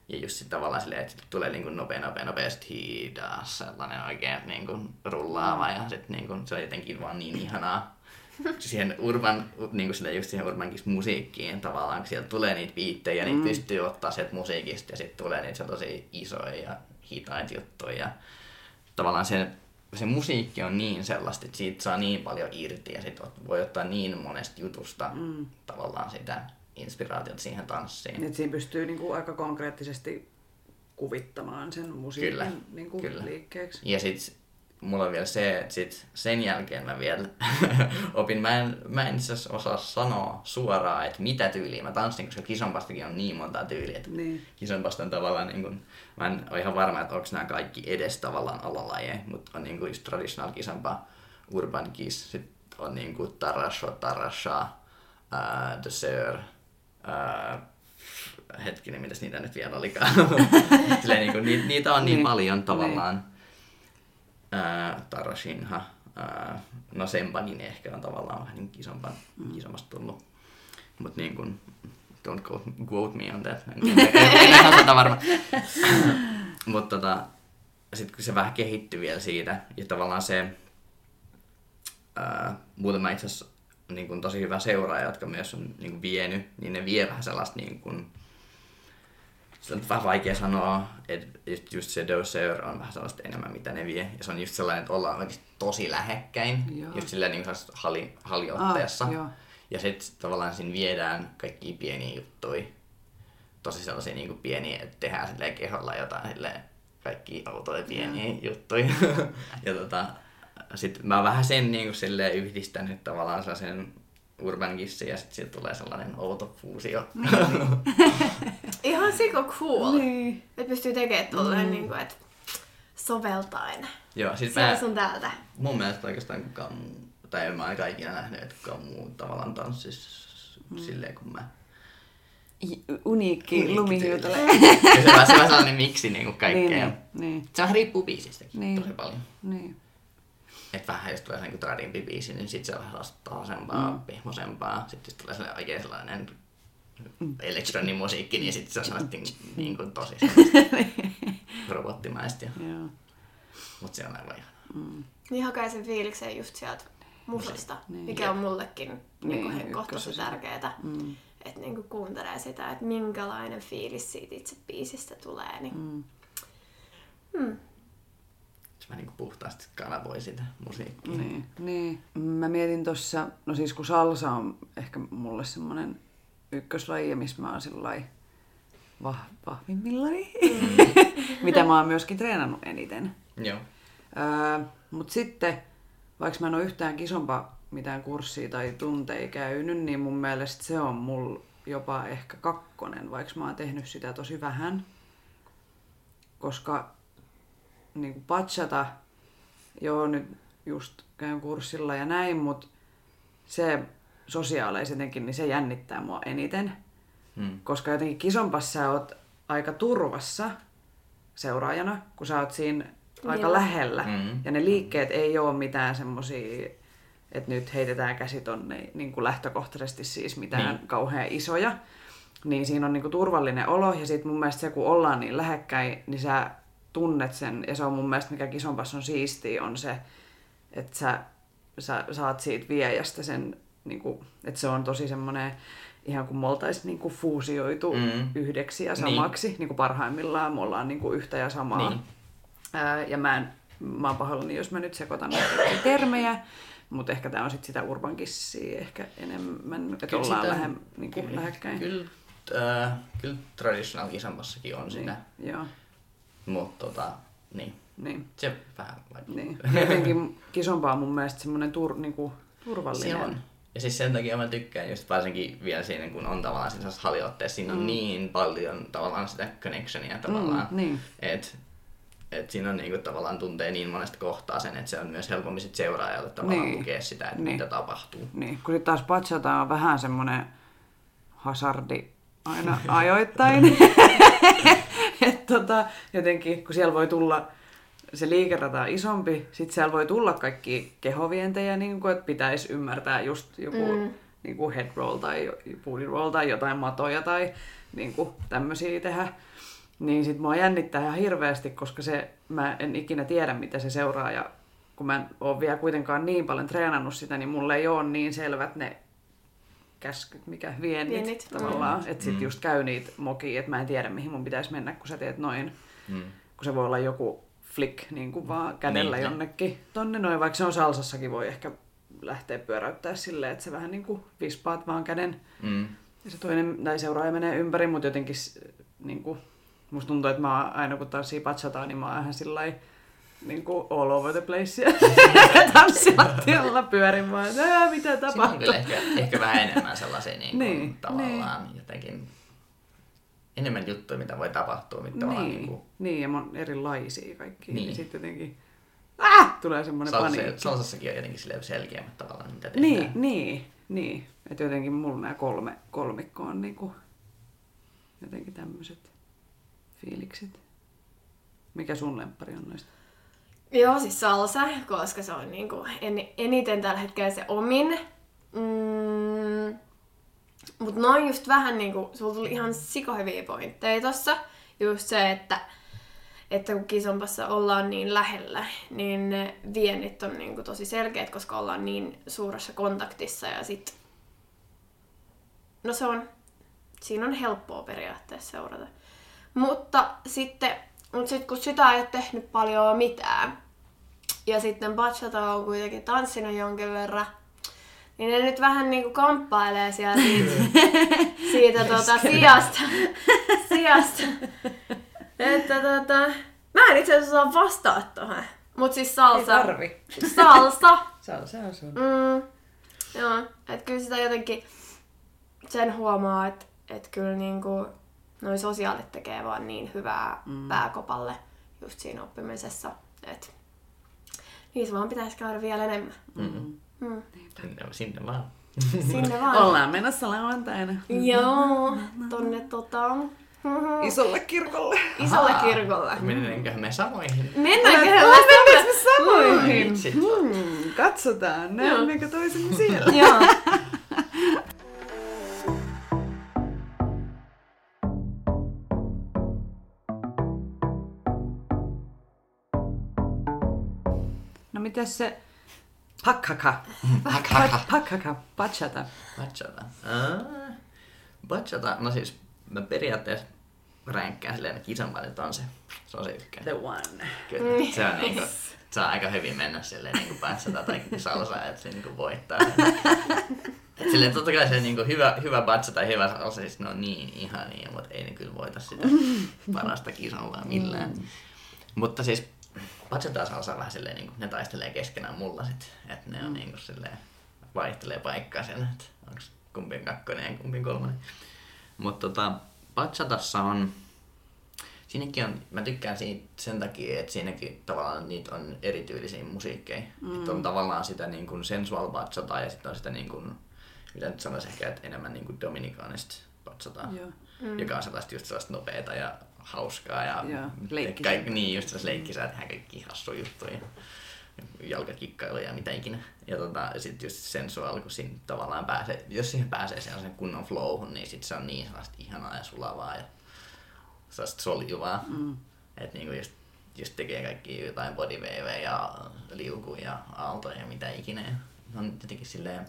Ja just sit tavallaan silleen, että tulee niin kuin nopea, nopea, nopea, sit hidas, sellainen oikein niin kuin rullaava ja sit niin kuin, se on jotenkin vaan niin ihanaa siihen urban, niin kuin silleen just siihen urban Kiss musiikkiin tavallaan, kun sieltä tulee niitä biittejä, niin mm. pystyy ottaa sieltä musiikista ja sitten tulee niitä tosi isoja ja hitaita juttuja. Ja tavallaan se se musiikki on niin sellaista, että siitä saa niin paljon irti ja sit voi ottaa niin monesta jutusta mm. tavallaan sitä inspiraatiota siihen tanssiin. Et siinä pystyy niinku aika konkreettisesti kuvittamaan sen musiikin kyllä, niinku kyllä. liikkeeksi. Ja sitten mulla on vielä se, että sit sen jälkeen mä vielä opin, mä en, mä en itse osaa sanoa suoraan, että mitä tyyliä mä tanssin, koska kisompastakin on niin monta tyyliä, että niin. kisompasta on tavallaan niin kun, mä en ole ihan varma, että onko nämä kaikki edes tavallaan alalajeja, mutta on niin kuin just traditional kisompa, urban kiss, sitten on niin kuin tarasho, tarasha, uh, the uh, hetkinen, mitäs niitä nyt vielä olikaan. Silleen, niin kuin, niitä, niitä on niin, niin paljon tavallaan. Niin ää, Tarashinha, ää, no Sempanin ehkä on tavallaan vähän niin kisompan, mm. kisommasta tullut. Mutta niin kuin, don't quote, quote me on that, en, en, en ihan sitä varma. Mutta tota, sitten kun se vähän kehittyi vielä siitä, ja tavallaan se, ää, muutama itse asiassa niin kuin tosi hyvä seuraaja, jotka myös on niin kuin vienyt, niin ne vie vähän sellaista niin kuin, se on vähän vaikea sanoa, että just, just se doser on vähän sellaista enemmän, mitä ne vie. Ja se on just sellainen, että ollaan oikeasti tosi lähekkäin, Joo. just silleen niin hali, haliotteessa. Ah, ja sitten tavallaan siinä viedään kaikki pieniä juttuja, tosi sellaisia niin kuin pieniä, että tehdään silleen keholla jotain silleen kaikki autoja pieniä mm. juttuja. ja tota, sitten mä oon vähän sen niin kuin silleen yhdistänyt tavallaan sellaisen Urban Gissi ja sitten tulee sellainen outo fuusio. Niin. Ihan siko cool. Niin. Että pystyy tekemään tolleen, mm. niin kuin, että soveltaen. Joo, siis mä, sun täältä. Mun mielestä oikeastaan kukaan muu, tai en mä aika ikinä nähnyt, että kukaan muu tavallaan tanssis mm. silleen kuin mä. Uniikki, lumihiutale. se on vähän sellainen miksi niin kuin kaikkea. Niin, niin. Se vähän riippuu biisistäkin niin. tosi paljon. Niin että vähän jos tulee niin tradimpi biisi, niin sitten se on vähän taasempaa, mm. pehmosempaa. Sitten jos tulee sellainen oikein sellainen mm. elektronimusiikki, niin sitten se on sellaista niin, niin kuin tosi robottimaista. Mutta se on aivan ihan. Mm. Niin hakee sen fiiliksen just sieltä musasta, niin. mikä on mullekin niin, niin kohtaisesti tärkeää. Mm. Että niinku kuuntelee sitä, että minkälainen fiilis siitä itse biisistä tulee. Niin... Mm. Hmm mä niin puhtaasti kanavoi sitä musiikkia. Niin, niin. Mä mietin tuossa, no siis kun salsa on ehkä mulle semmoinen ykköslaji, missä mä oon sillai vah, vahvimmillani, mm. mitä mä oon myöskin treenannut eniten. Joo. Öö, Mutta sitten, vaikka mä en ole yhtään kisompaa mitään kurssia tai tunteja käynyt, niin mun mielestä se on mulla jopa ehkä kakkonen, vaikka mä oon tehnyt sitä tosi vähän. Koska niin kuin patchata, joo nyt just käyn kurssilla ja näin, mutta se sosiaalisetenkin, niin se jännittää mua eniten. Hmm. Koska jotenkin kisompassa sä oot aika turvassa seuraajana, kun sä oot siinä Joo. aika lähellä. Hmm. Ja ne liikkeet ei ole mitään semmosia, että nyt heitetään käsi tonne niin kuin lähtökohtaisesti siis mitään niin. kauhean isoja. Niin siinä on niin kuin turvallinen olo ja sitten mun mielestä se, kun ollaan niin lähekkäin, niin sä tunnet sen, ja se on mun mielestä mikä kisonpas on siistiä, on se, että sä, sä saat siitä viejästä sen, niin kuin, että se on tosi semmoinen, ihan kuin me oltaisiin niin kuin fuusioitu mm. yhdeksi ja niin. samaksi, niin. niin kuin parhaimmillaan me ollaan niin kuin yhtä ja samaa. Niin. Ää, ja mä, en, mä oon pahoillani, jos mä nyt sekoitan näitä termejä, mutta ehkä tämä on sitten sitä urban kissia ehkä enemmän, että kyllä ollaan sitä, lähe, niin kuin kyllä, lähekkäin. Kyllä, äh, kyllä traditional kisamassakin on niin, sitä. Joo. Mutta tota, niin. niin. Se vähän vaikuttaa. Niin. Jotenkin kisompaa on mun mielestä semmoinen tur, niinku, turvallinen. Se on. Ja siis sen takia mä tykkään just varsinkin vielä siinä, kun on tavallaan siinä haliotteessa, siinä on mm. niin paljon tavallaan sitä connectionia tavallaan. Mm, niin. Että et siinä on niinku tavallaan tuntee niin monesta kohtaa sen, että se on myös helpommin sit seuraajalle tavallaan niin. lukea sitä, että niin. mitä tapahtuu. Niin, kun sitten taas patchata on vähän semmoinen hasardi aina ajoittain. tota, jotenkin, kun siellä voi tulla se liikerata on isompi, sitten siellä voi tulla kaikki kehovientejä, niin kuin, että pitäisi ymmärtää just joku mm. niin kuin head roll tai booty roll tai jotain matoja tai niin kuin tämmöisiä tehdä. Niin sit mua jännittää ihan hirveästi, koska se, mä en ikinä tiedä, mitä se seuraa. Ja kun mä en ole vielä kuitenkaan niin paljon treenannut sitä, niin mulle ei ole niin selvät ne käskyt, mikä viennit, Viennit, tavallaan. mm. Että sit Mm. just käy niitä mokia, että mä en tiedä, mihin mun pitäisi mennä, kun sä teet noin. Mm. Kun se voi olla joku flick niin kuin vaan kädellä Niin. jonnekin tonne noin, vaikka se on salsassakin voi ehkä lähteä pyöräyttää silleen, että se vähän niin kuin vispaat vaan käden Mm. ja se toinen tai seuraaja menee ympäri, mutta jotenkin niin kuin, musta tuntuu, että mä aina kun tanssii bachataa, niin mä oon ihan sillä niin kuin all over the place ja tanssilattialla pyörin vaan, että "Ää, mitä Siinä on tapahtuu. kyllä ehkä, ehkä vähän enemmän sellaisia niin kuin, Niin, tavallaan jotenkin enemmän juttuja, mitä voi tapahtua, mitä Niin, niin kuin, niin, ja on erilaisia kaikki. Niin. Niin. niin sitten jotenkin ah! tulee semmoinen salsa, paniikki. salsassakin on jotenkin selkeämmät tavallaan, mitä tehdään. Niin, niin, niin. Että jotenkin mulla nämä kolme, kolmikko on niinku jotenkin tämmöiset fiilikset. Mikä sun lemppari on noista? Joo, siis salsa, koska se on niinku en, eniten tällä hetkellä se omin. Mm, Mutta noin just vähän niinku, sulla tuli ihan sikohyviä pointteja tossa. Just se, että, että kun kisompassa ollaan niin lähellä, niin ne viennit on niinku tosi selkeät, koska ollaan niin suuressa kontaktissa ja sit... No se on, siinä on helppoa periaatteessa seurata. Mutta sitten, mut sit kun sitä ei ole tehnyt paljon mitään, ja sitten bachata on kuitenkin tanssinut jonkin verran, niin ne nyt vähän niinku kamppailee siellä siitä, siitä tota sijasta. sijasta. Että tota, mä en itse asiassa saa vastaa tohon. Mut siis salsa. tarvi. Salsa. Se on, sun. Mm, joo, että kyllä sitä jotenkin sen huomaa, että et kyllä niinku noin sosiaalit tekee vaan niin hyvää mm. pääkopalle just siinä oppimisessa, että niissä vaan pitäisi käydä vielä enemmän. Mm. Mm. Sinne, sinne vaan. Sinne vaan. Ollaan menossa lauantaina Joo, tonne tota, isolle kirkolle. isolle kirkolle. Mennäänköhän me samoihin? Mennäänkö Ollaan me mennäänkö me samoihin? Hmm, katsotaan, näemmekö toisemme siellä. Joo. Mitäs se pakkaka? Pakkaka. Pakkaka, bachata. Bachata. Ah, Bachata, no siis mä periaatteessa ränkkään silleen kisan että on se, se on se ykkönen. The one. Kyllä, se on niinku, se on aika hyvin mennä silleen niinku bachata tai salsa, että se niinku voittaa. Et silleen totta kai se niinku hyvä, hyvä bachata ja hyvä salsa, siis ne on niin ihania, mutta ei ne kyllä voita sitä parasta kisalla millään. Mutta siis ja salsa on vähän silleen, niinku, ne taistelee keskenään mulla sit, että ne on niinku silleen, vaihtelee paikkaa siellä, että onko kumpi on kakkonen ja kumpi on kolmonen. Mutta tota, bachatassa on, siinäkin on, mä tykkään siitä sen takia, että siinäkin tavallaan niitä on erityylisiä musiikkeja. Mm. Että on tavallaan sitä niin kuin sensual bachataa ja sitten on sitä niin kuin, mitä nyt sanoisi ehkä, että enemmän niin kuin dominikaanista bachataa. Joo. Mm. Joka on sellaista just sellaista nopeeta ja hauskaa ja leikkisää. kaikki, niin just leikkisää, tehdään kaikki hassuja juttuja. Jalkakikkailuja ja mitä ikinä. Ja tota, sit just sensual, kun siinä tavallaan pääsee, jos siihen pääsee sen kunnon flowhun, niin sit se on niin sellaista ihanaa ja sulavaa ja sellaista soljuvaa. Mm. Että niinku just, just tekee kaikki jotain bodywaveja ja liukuja ja aaltoja ja mitä ikinä. Ja on jotenkin silleen,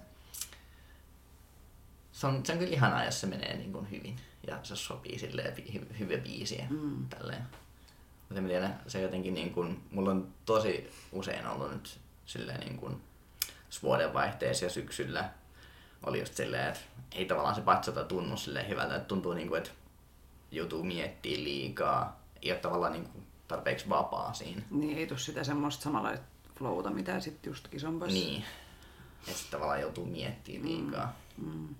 se on, se on kyllä ihanaa, jos se menee niin kuin hyvin ja se sopii silleen hy, hyvä biisiä. Mm. Tälleen. Mutta en tiedä, se jotenkin niin kuin, mulla on tosi usein ollut nyt silleen niin kuin vuodenvaihteessa ja syksyllä oli just silleen, että ei tavallaan se batsata tunnu silleen hyvältä, että tuntuu niin kuin, että joutuu miettimään liikaa, ei ole tavallaan niin kuin tarpeeksi vapaa siinä. Niin ei tuu sitä semmoista samanlaista flowta, mitä sitten just kisompassa. Niin. Että sitten tavallaan joutuu miettimään liikaa. Mm.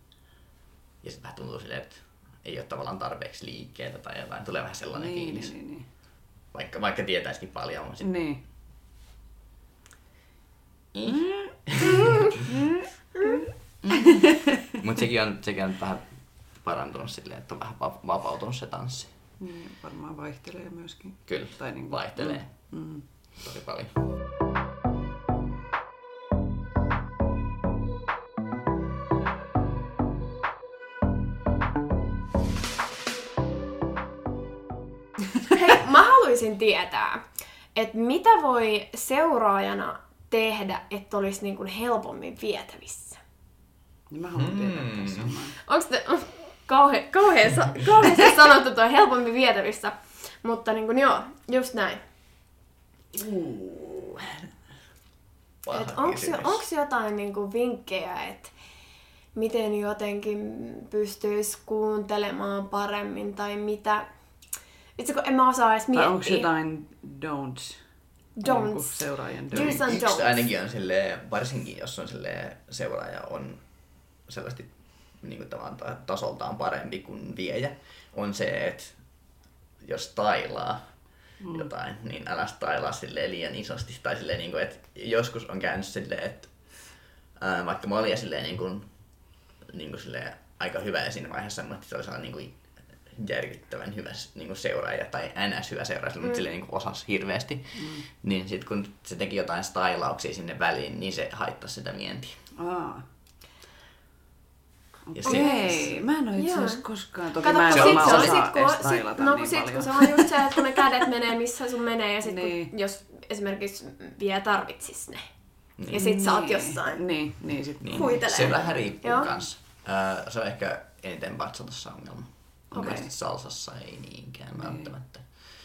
Ja sitten vähän tuntuu silleen, että ei ole tavallaan tarpeeksi liikkeitä tai jotain. Tulee vähän sellainen Niin, fiilis. niin, niin. Vaikka, vaikka tietäisikin paljon. Mutta sit... Niin. Mut sekin on, sekin on vähän parantunut silleen, että on vähän va- vapautunut se tanssi. niin. Varmaan vaihtelee myöskin. Kyllä, Tai niinku- vaihtelee. Mm. tosi paljon. Haluaisin tietää, että mitä voi seuraajana tehdä, että olisi niin kuin helpommin vietävissä? Niin mä haluan tietää Mm. tässä. Onko te on kauhean, kauhean, sanottu tuo helpommin vietävissä? Mutta niin kuin, joo, just näin. Onko jotain niin kuin vinkkejä, että miten jotenkin pystyisi kuuntelemaan paremmin tai mitä? Itse kun en mä osaa edes Tai miettiä. onko jotain don'ts? Don'ts. Jonkun seuraajan Do's don'ts. and Yksi don'ts. ainakin on silleen, varsinkin jos on silleen, seuraaja on selvästi niin kuin tavallaan tasoltaan parempi kuin viejä, on se, että jos tailaa mm. jotain, niin älä stailaa silleen liian isosti. Tai silleen, niin kuin, että joskus on käynyt silleen, että ää, vaikka mä olin silleen, niin kuin, niin kuin silleen, aika hyvä ja siinä vaiheessa, mutta se oli sellainen niin kuin järkyttävän hyvä niin kuin seuraaja tai ns. hyvä seuraaja, mm. mutta silleen niin kuin osasi hirveästi. Mm. Niin sitten kun se teki jotain stailauksia sinne väliin, niin se haittasi sitä mientiä. Aa. Ja Okei, mä en ole itse asiassa koskaan, toki Kato, mä en kun se sit on, osaa sit, kun, sit, no, niin kun sit, kun se on just se, että kun ne kädet menee missä sun menee ja sit Niin. kun, jos esimerkiksi vie tarvitsis ne. Ja sit sä oot jossain. Niin, niin sit Niin, Huitelee. se vähän riippuu Joo. kanssa. Se on ehkä eniten batsatossa ongelma. Mun Okei. mielestä salsassa ei niinkään Niin. välttämättä.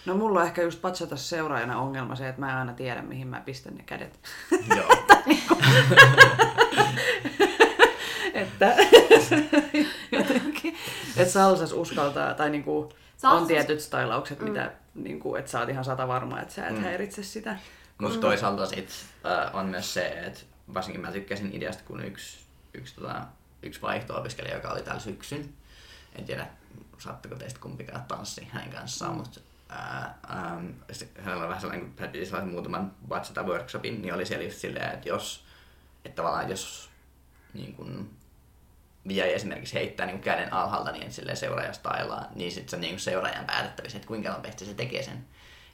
No mulla on ehkä just patsata seuraajana ongelma se, että mä en aina tiedä, mihin mä pistän ne kädet. Joo. että jotenkin, että salsas uskaltaa, tai niinku Salsas- on tietyt stylaukset, mm. mitä niinku, että sä oot ihan sata varma, että sä et mm. häiritse sitä. Mutta toisaalta sit, äh, on myös se, että varsinkin mä tykkäsin ideasta, kun yksi, yksi, tota, yksi vaihto-opiskelija, joka oli täällä syksyn, en tiedä saatteko teistä kumpikaan tanssi hänen kanssaan, mutta ää, sit hänellä oli vähän sellainen, kun hän piti sellaisen muutaman bachata workshopin, niin oli siellä just silleen, että jos, että tavallaan jos niin kun, viejä esimerkiksi heittää niin käden alhaalta niin silleen seuraaja stailaa, niin sitten se on niin seuraajan päätettävissä, että kuinka nopeasti se tekee sen.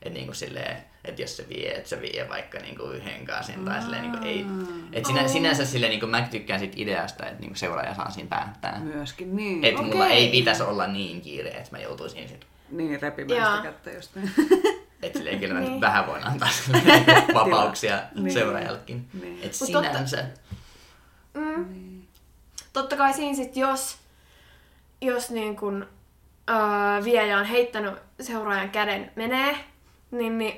Että niin silleen, että jos se vie, että se vie vaikka niin kuin yhden kaasin tai silleen niin kuin ei. Et sinä, sinänsä silleen niin kuin mä tykkään siitä ideasta, että niin kuin seuraaja saa siinä päättää. Myöskin niin. Että mulla Okei. ei pitäisi olla niin kiire, että mä joutuisin sit, Niin, repimään sitä kättä jostain. että silleen kyllä mä Niin. niin. vähän voin antaa silleen vapauksia Niin. seuraajallekin. Niin. Että Mut totta- sinänsä, Mm. Totta kai siinä sit, jos, jos niin kun, öö, viejä on heittänyt seuraajan käden menee, niin, niin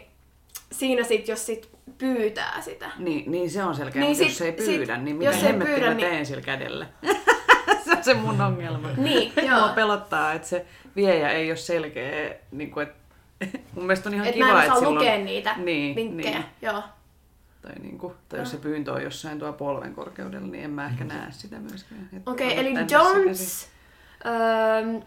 siinä sit, jos sit pyytää sitä. Niin, niin se on selkeä, Niin niin sit- jos ei sit- pyydä, niin jos mitä hemmettiä pyydä, mä niin- teen sillä kädellä? se on se mun ongelma. Niin, Mua joo. pelottaa, että se viejä ei ole selkeä, niin kuin, että mun mielestä on ihan Et kiva, että silloin... lukea niitä niin, vinkkejä. Niin. Joo. Tai, niin kuin, tai jos se pyyntö on jossain tuo polven korkeudella, niin en mä ehkä näe sitä myöskään. Okei, olet eli. Öö,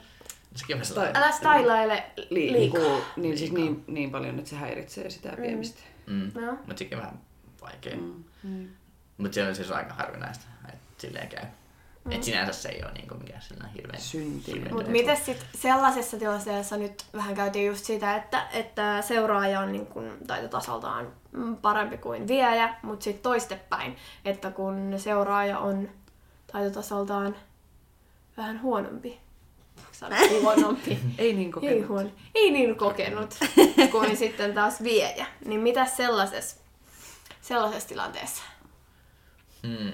sellainen. älä stylaile Liikkuu, liikaa. niin, siis niin, niin paljon, että se häiritsee sitä viemistä. Mm. Joo. Mutta sekin on vähän vaikea. Mm. Niin. Mutta se on siis aika harvinaista, että silleen käy. Mm. Et sinänsä se ei ole niinku mikään sellainen hirveän Syntinen. Mutta miten sitten sellaisessa tilanteessa nyt vähän käytiin just sitä, että, että seuraaja on niin kun taitotasoltaan mm, parempi kuin viejä, mutta sitten toistepäin, että kun seuraaja on taitotasoltaan vähän huonompi, sanoa huonompi, Ei niin ei, kokenut. huono, ei niin kokenut kuin sitten taas viejä, niin mitä sellaisessa, sellaisessa tilanteessa? Hmm.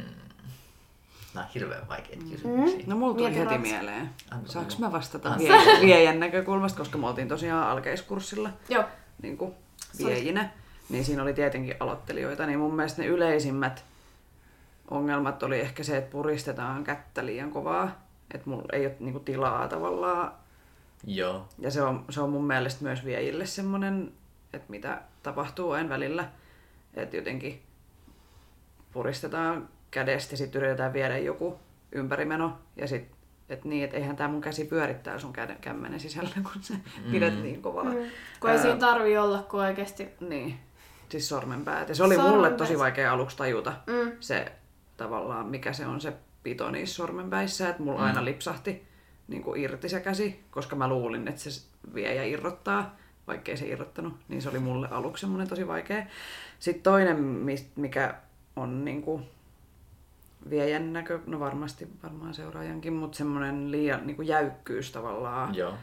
Nämä on hirveän vaikeita kysymyksiä. No mulla tuli heti Rats. mieleen. Anna Saanko mä vastata Anna. vie- viejän näkökulmasta, koska me oltiin tosiaan alkeiskurssilla Joo. niin kuin viejinä. Niin siinä oli tietenkin aloittelijoita, niin mun mielestä ne yleisimmät ongelmat oli ehkä se, että puristetaan kättä liian kovaa. Että mulla ei ole niinku tilaa tavallaan. Joo. Ja se on, se on mun mielestä myös viejille semmoinen, että mitä tapahtuu aina välillä. Että jotenkin puristetaan kädestä ja sitten yritetään viedä joku ympärimeno. Ja sitten että niin, että eihän tämä mun käsi pyörittää sun käden, kämmenen sisällä, kun sä mm. pidät niin kovaa. Mm. Kun ei Ää, siinä tarvi olla, kun oikeasti... Niin, siis sormenpäät. Ja se oli mulle Sormenpäät. tosi vaikea aluksi tajuta Mm. se tavallaan, mikä se on se pito niissä sormenpäissä, että mulla mm. aina lipsahti niin kuin irti se käsi, koska mä luulin, että se vie ja irrottaa. vaikkei se irrottanut. Niin se oli mulle aluksi semmoinen tosi vaikea. Sitten toinen, mikä on niinku viejän näkö, no varmasti varmaan seuraajankin, mutta semmoinen liian niinku jäykkyys tavallaan. Joo.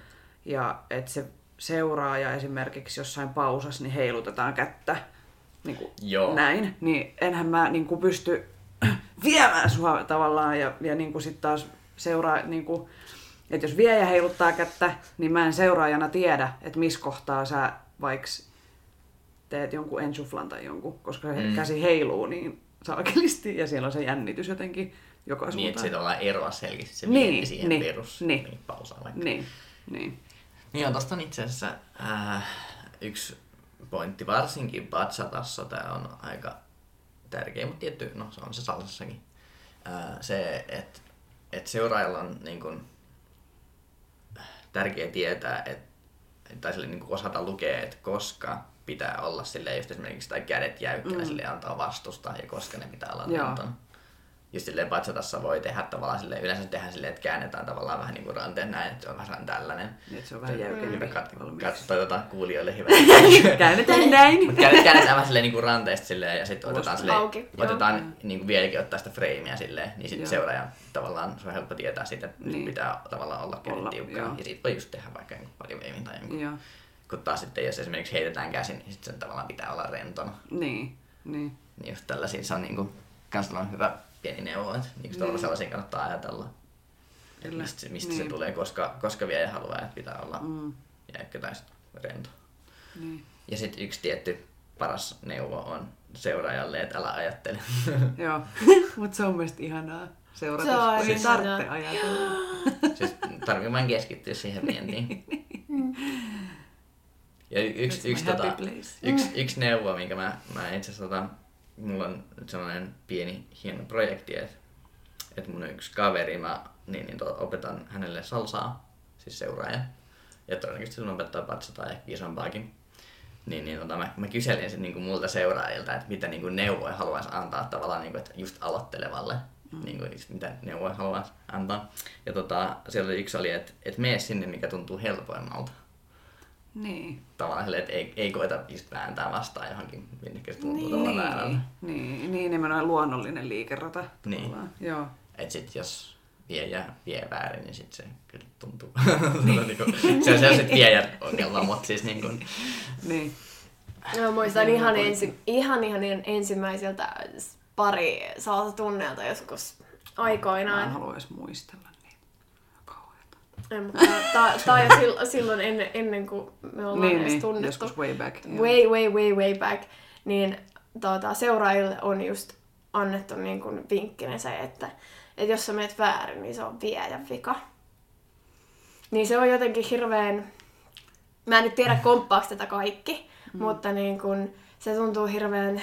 Ja että se seuraaja esimerkiksi jossain pausassa, niin heilutetaan kättä niin kuin Joo. näin, niin enhän mä niin kuin pysty viemään sua tavallaan ja, ja niin kuin sit taas seuraa, niin kuin, että jos viejä heiluttaa kättä, niin mä en seuraajana tiedä, että missä kohtaa sä vaikka teet jonkun ensuflan tai jonkun, koska se Mm. käsi heiluu niin saakelisti ja siellä on se jännitys jotenkin joka Niin, että suuntaan. siitä ollaan eroa selkeästi se Niin, niin, siihen niin, perus niin. niin, pausaan. Niin, niin. Niin on tosta on itse asiassa äh, yksi pointti, varsinkin Batsatassa tämä on aika tärkeä, mutta tietty, no se on se salsassakin. Äh, se, että et seuraajalla on niin kun, tärkeä tietää, että tai sille niin osata lukea, että koska pitää olla sille just esimerkiksi tai kädet jäykkänä mm. sille antaa vastusta ja koska ne pitää olla Joo. Just silleen Batsatassa voi tehdä tavallaan silleen, yleensä tehdään silleen, että käännetään tavallaan vähän niin kuin ranteen näin, että se on vähän tällainen. Niin, että se on vähän Hyvä jäykempi kat- valmiiksi. kat- toivotaan kuulijoille hyvä. Käännetään näin. Mutta käännetään, käännetään vähän silleen niin kuin ranteesta silleen, ja sitten otetaan, silleen, auki, otetaan niin kuin vieläkin ottaa sitä freimiä silleen, niin Joo. sitten seuraaja tavallaan, se on helppo tietää siitä, että Niin. niin. pitää tavallaan olla Olla, kädet tiukkaa. joo. Ja siitä voi just tehdä vaikka jonkun bodywavein tai jonkun. Joo, Kun taas sitten, jos esimerkiksi heitetään käsin, niin sitten sen tavallaan pitää olla rentona. niin, niin. Niin just tällaisia se on niin kuin, kans tällainen hyvä pieni neuvo, että niin kuin niin. sellaisia kannattaa ajatella. Että Kyllä. mistä, se- mistä Niin. se tulee, koska, koska vielä haluaa, että pitää olla Mm, jäykkä tai sit rento. niin. Ja sitten yksi tietty paras neuvo on seuraajalle, että älä ajattele. Joo, mutta se on mielestäni ihanaa seurata. Se on ihanaa. tarvitse ajatella. siis tarvii vain keskittyä siihen vientiin. Ja y- yksi, yksi, tota, yksi, yksi neuvo, minkä mä, mä itse asiassa, tota, mulla on nyt sellainen pieni hieno projekti, että, että mun yksi kaveri, mä niin, niin to, opetan hänelle salsaa, siis seuraaja. Ja todennäköisesti sun opettaa patsataan ehkä isompaakin. Niin, niin tota, mä, mä kyselin sen niin kuin multa seuraajilta, että mitä niin kuin neuvoja haluaisi antaa tavallaan niin kuin, että just aloittelevalle. Mm. Niin kuin, just mitä neuvoja haluaisi antaa. Ja tota, siellä oli yksi oli, että, että mene sinne, mikä tuntuu helpoimmalta. Niin. Tavallaan silleen, että ei, ei koeta just vääntää vastaan johonkin, minnekä se tuntuu niin. tavallaan väärältä. Niin, niin, niin nimenomaan luonnollinen liikerata. Niin. tavallaan. Joo. Et sit jos vie ja vie väärin, niin sit se kyllä tuntuu. niinku, se on se on sit viejän ongelma, mutta siis niin kuin, Niin. Mä muistan Niin, ihan, ensi, ihan, ihan ensimmäiseltä pari salsa tunneilta joskus aikoinaan. Mä en halua edes muistella Ei, mutta tää jo sil- silloin ennen, ennen kuin me ollaan Niin, edes niin, tunnettu. joskus way back. joo. Way, way, way, way back. Niin tuota, seuraajille on just annettu niin kuin vinkkinä se, että, että jos sä meet väärin, niin se on viejän vika. Niin se on jotenkin hirveän... Mä en nyt tiedä komppaako tätä kaikki, mm. mutta niin kun, se tuntuu hirveän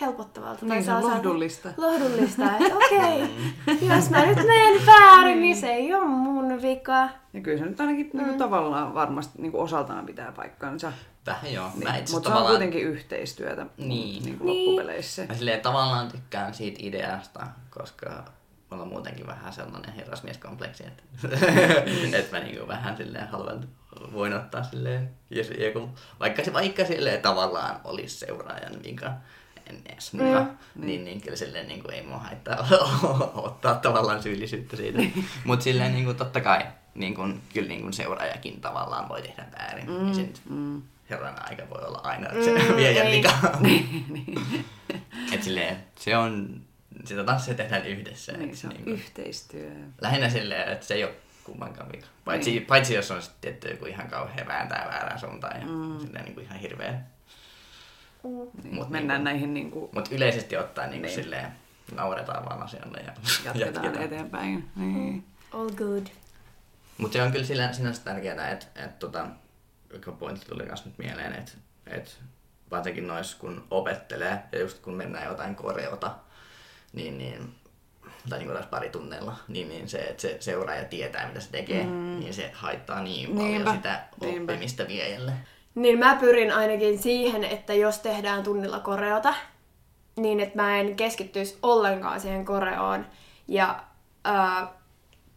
helpottavalta. Niin, se on sellaiselta- lohdullista. Lohdullista, että okei, okay, jos mä nyt menen väärin, niin se ei ole mun vika. Ja kyllä se nyt ainakin mm. niin tavallaan varmasti niin osaltaan pitää paikkansa. vähän joo. Niin. Mä itse Mutta se on kuitenkin yhteistyötä Niin. niin kuin loppupeleissä. Mä silleen tavallaan tykkään siitä ideasta, koska mulla on muutenkin vähän sellainen herrasmieskompleksi, että, että mä niinku vähän silleen haluan, voin ottaa silleen, jos joku, vaikka se vaikka silleen tavallaan olisi seuraajan vika, edes muka, mm, niin, niin kyllä silleen niin kuin ei mua haittaa ottaa tavallaan syyllisyyttä siitä. Mutta silleen niin kuin totta kai niin kuin, kyllä niin kuin seuraajakin tavallaan voi tehdä väärin. Mm, ja se nyt Mm. herran aika voi olla aina se Mm, viejän vika. Et silleen, se on, sitä tanssia tehdään yhdessä. Niin, se on niinku- yhteistyö. Lähinnä silleen, että se ei ole kummankaan vika. Paitsi, niin. paitsi jos on sitten tietty joku ihan kauhean vääntää väärään suuntaan ja mm. silleen niin kuin ihan hirveä. Niin, Mut mennään niinku- näihin niin kuin, Mutta yleisesti ottaen niin Niin. silleen nauretaan vaan asialle ja jatketaan eteenpäin. Niin. All good. Mutta se on kyllä sillä, sinänsä tärkeää, että et, tota, joka pointti tuli myös nyt mieleen, että et, varsinkin noissa kun opettelee ja just kun mennään jotain koreota, niin, niin tai niin kuin pari tunneilla, niin, niin se, että se seuraaja tietää, mitä se tekee, mm. niin se haittaa niin paljon Niinpä, sitä niinpä. oppimista viejälle. Niin mä pyrin ainakin siihen, että jos tehdään tunnilla koreota, niin että mä en keskittyisi ollenkaan siihen koreoon ja ää,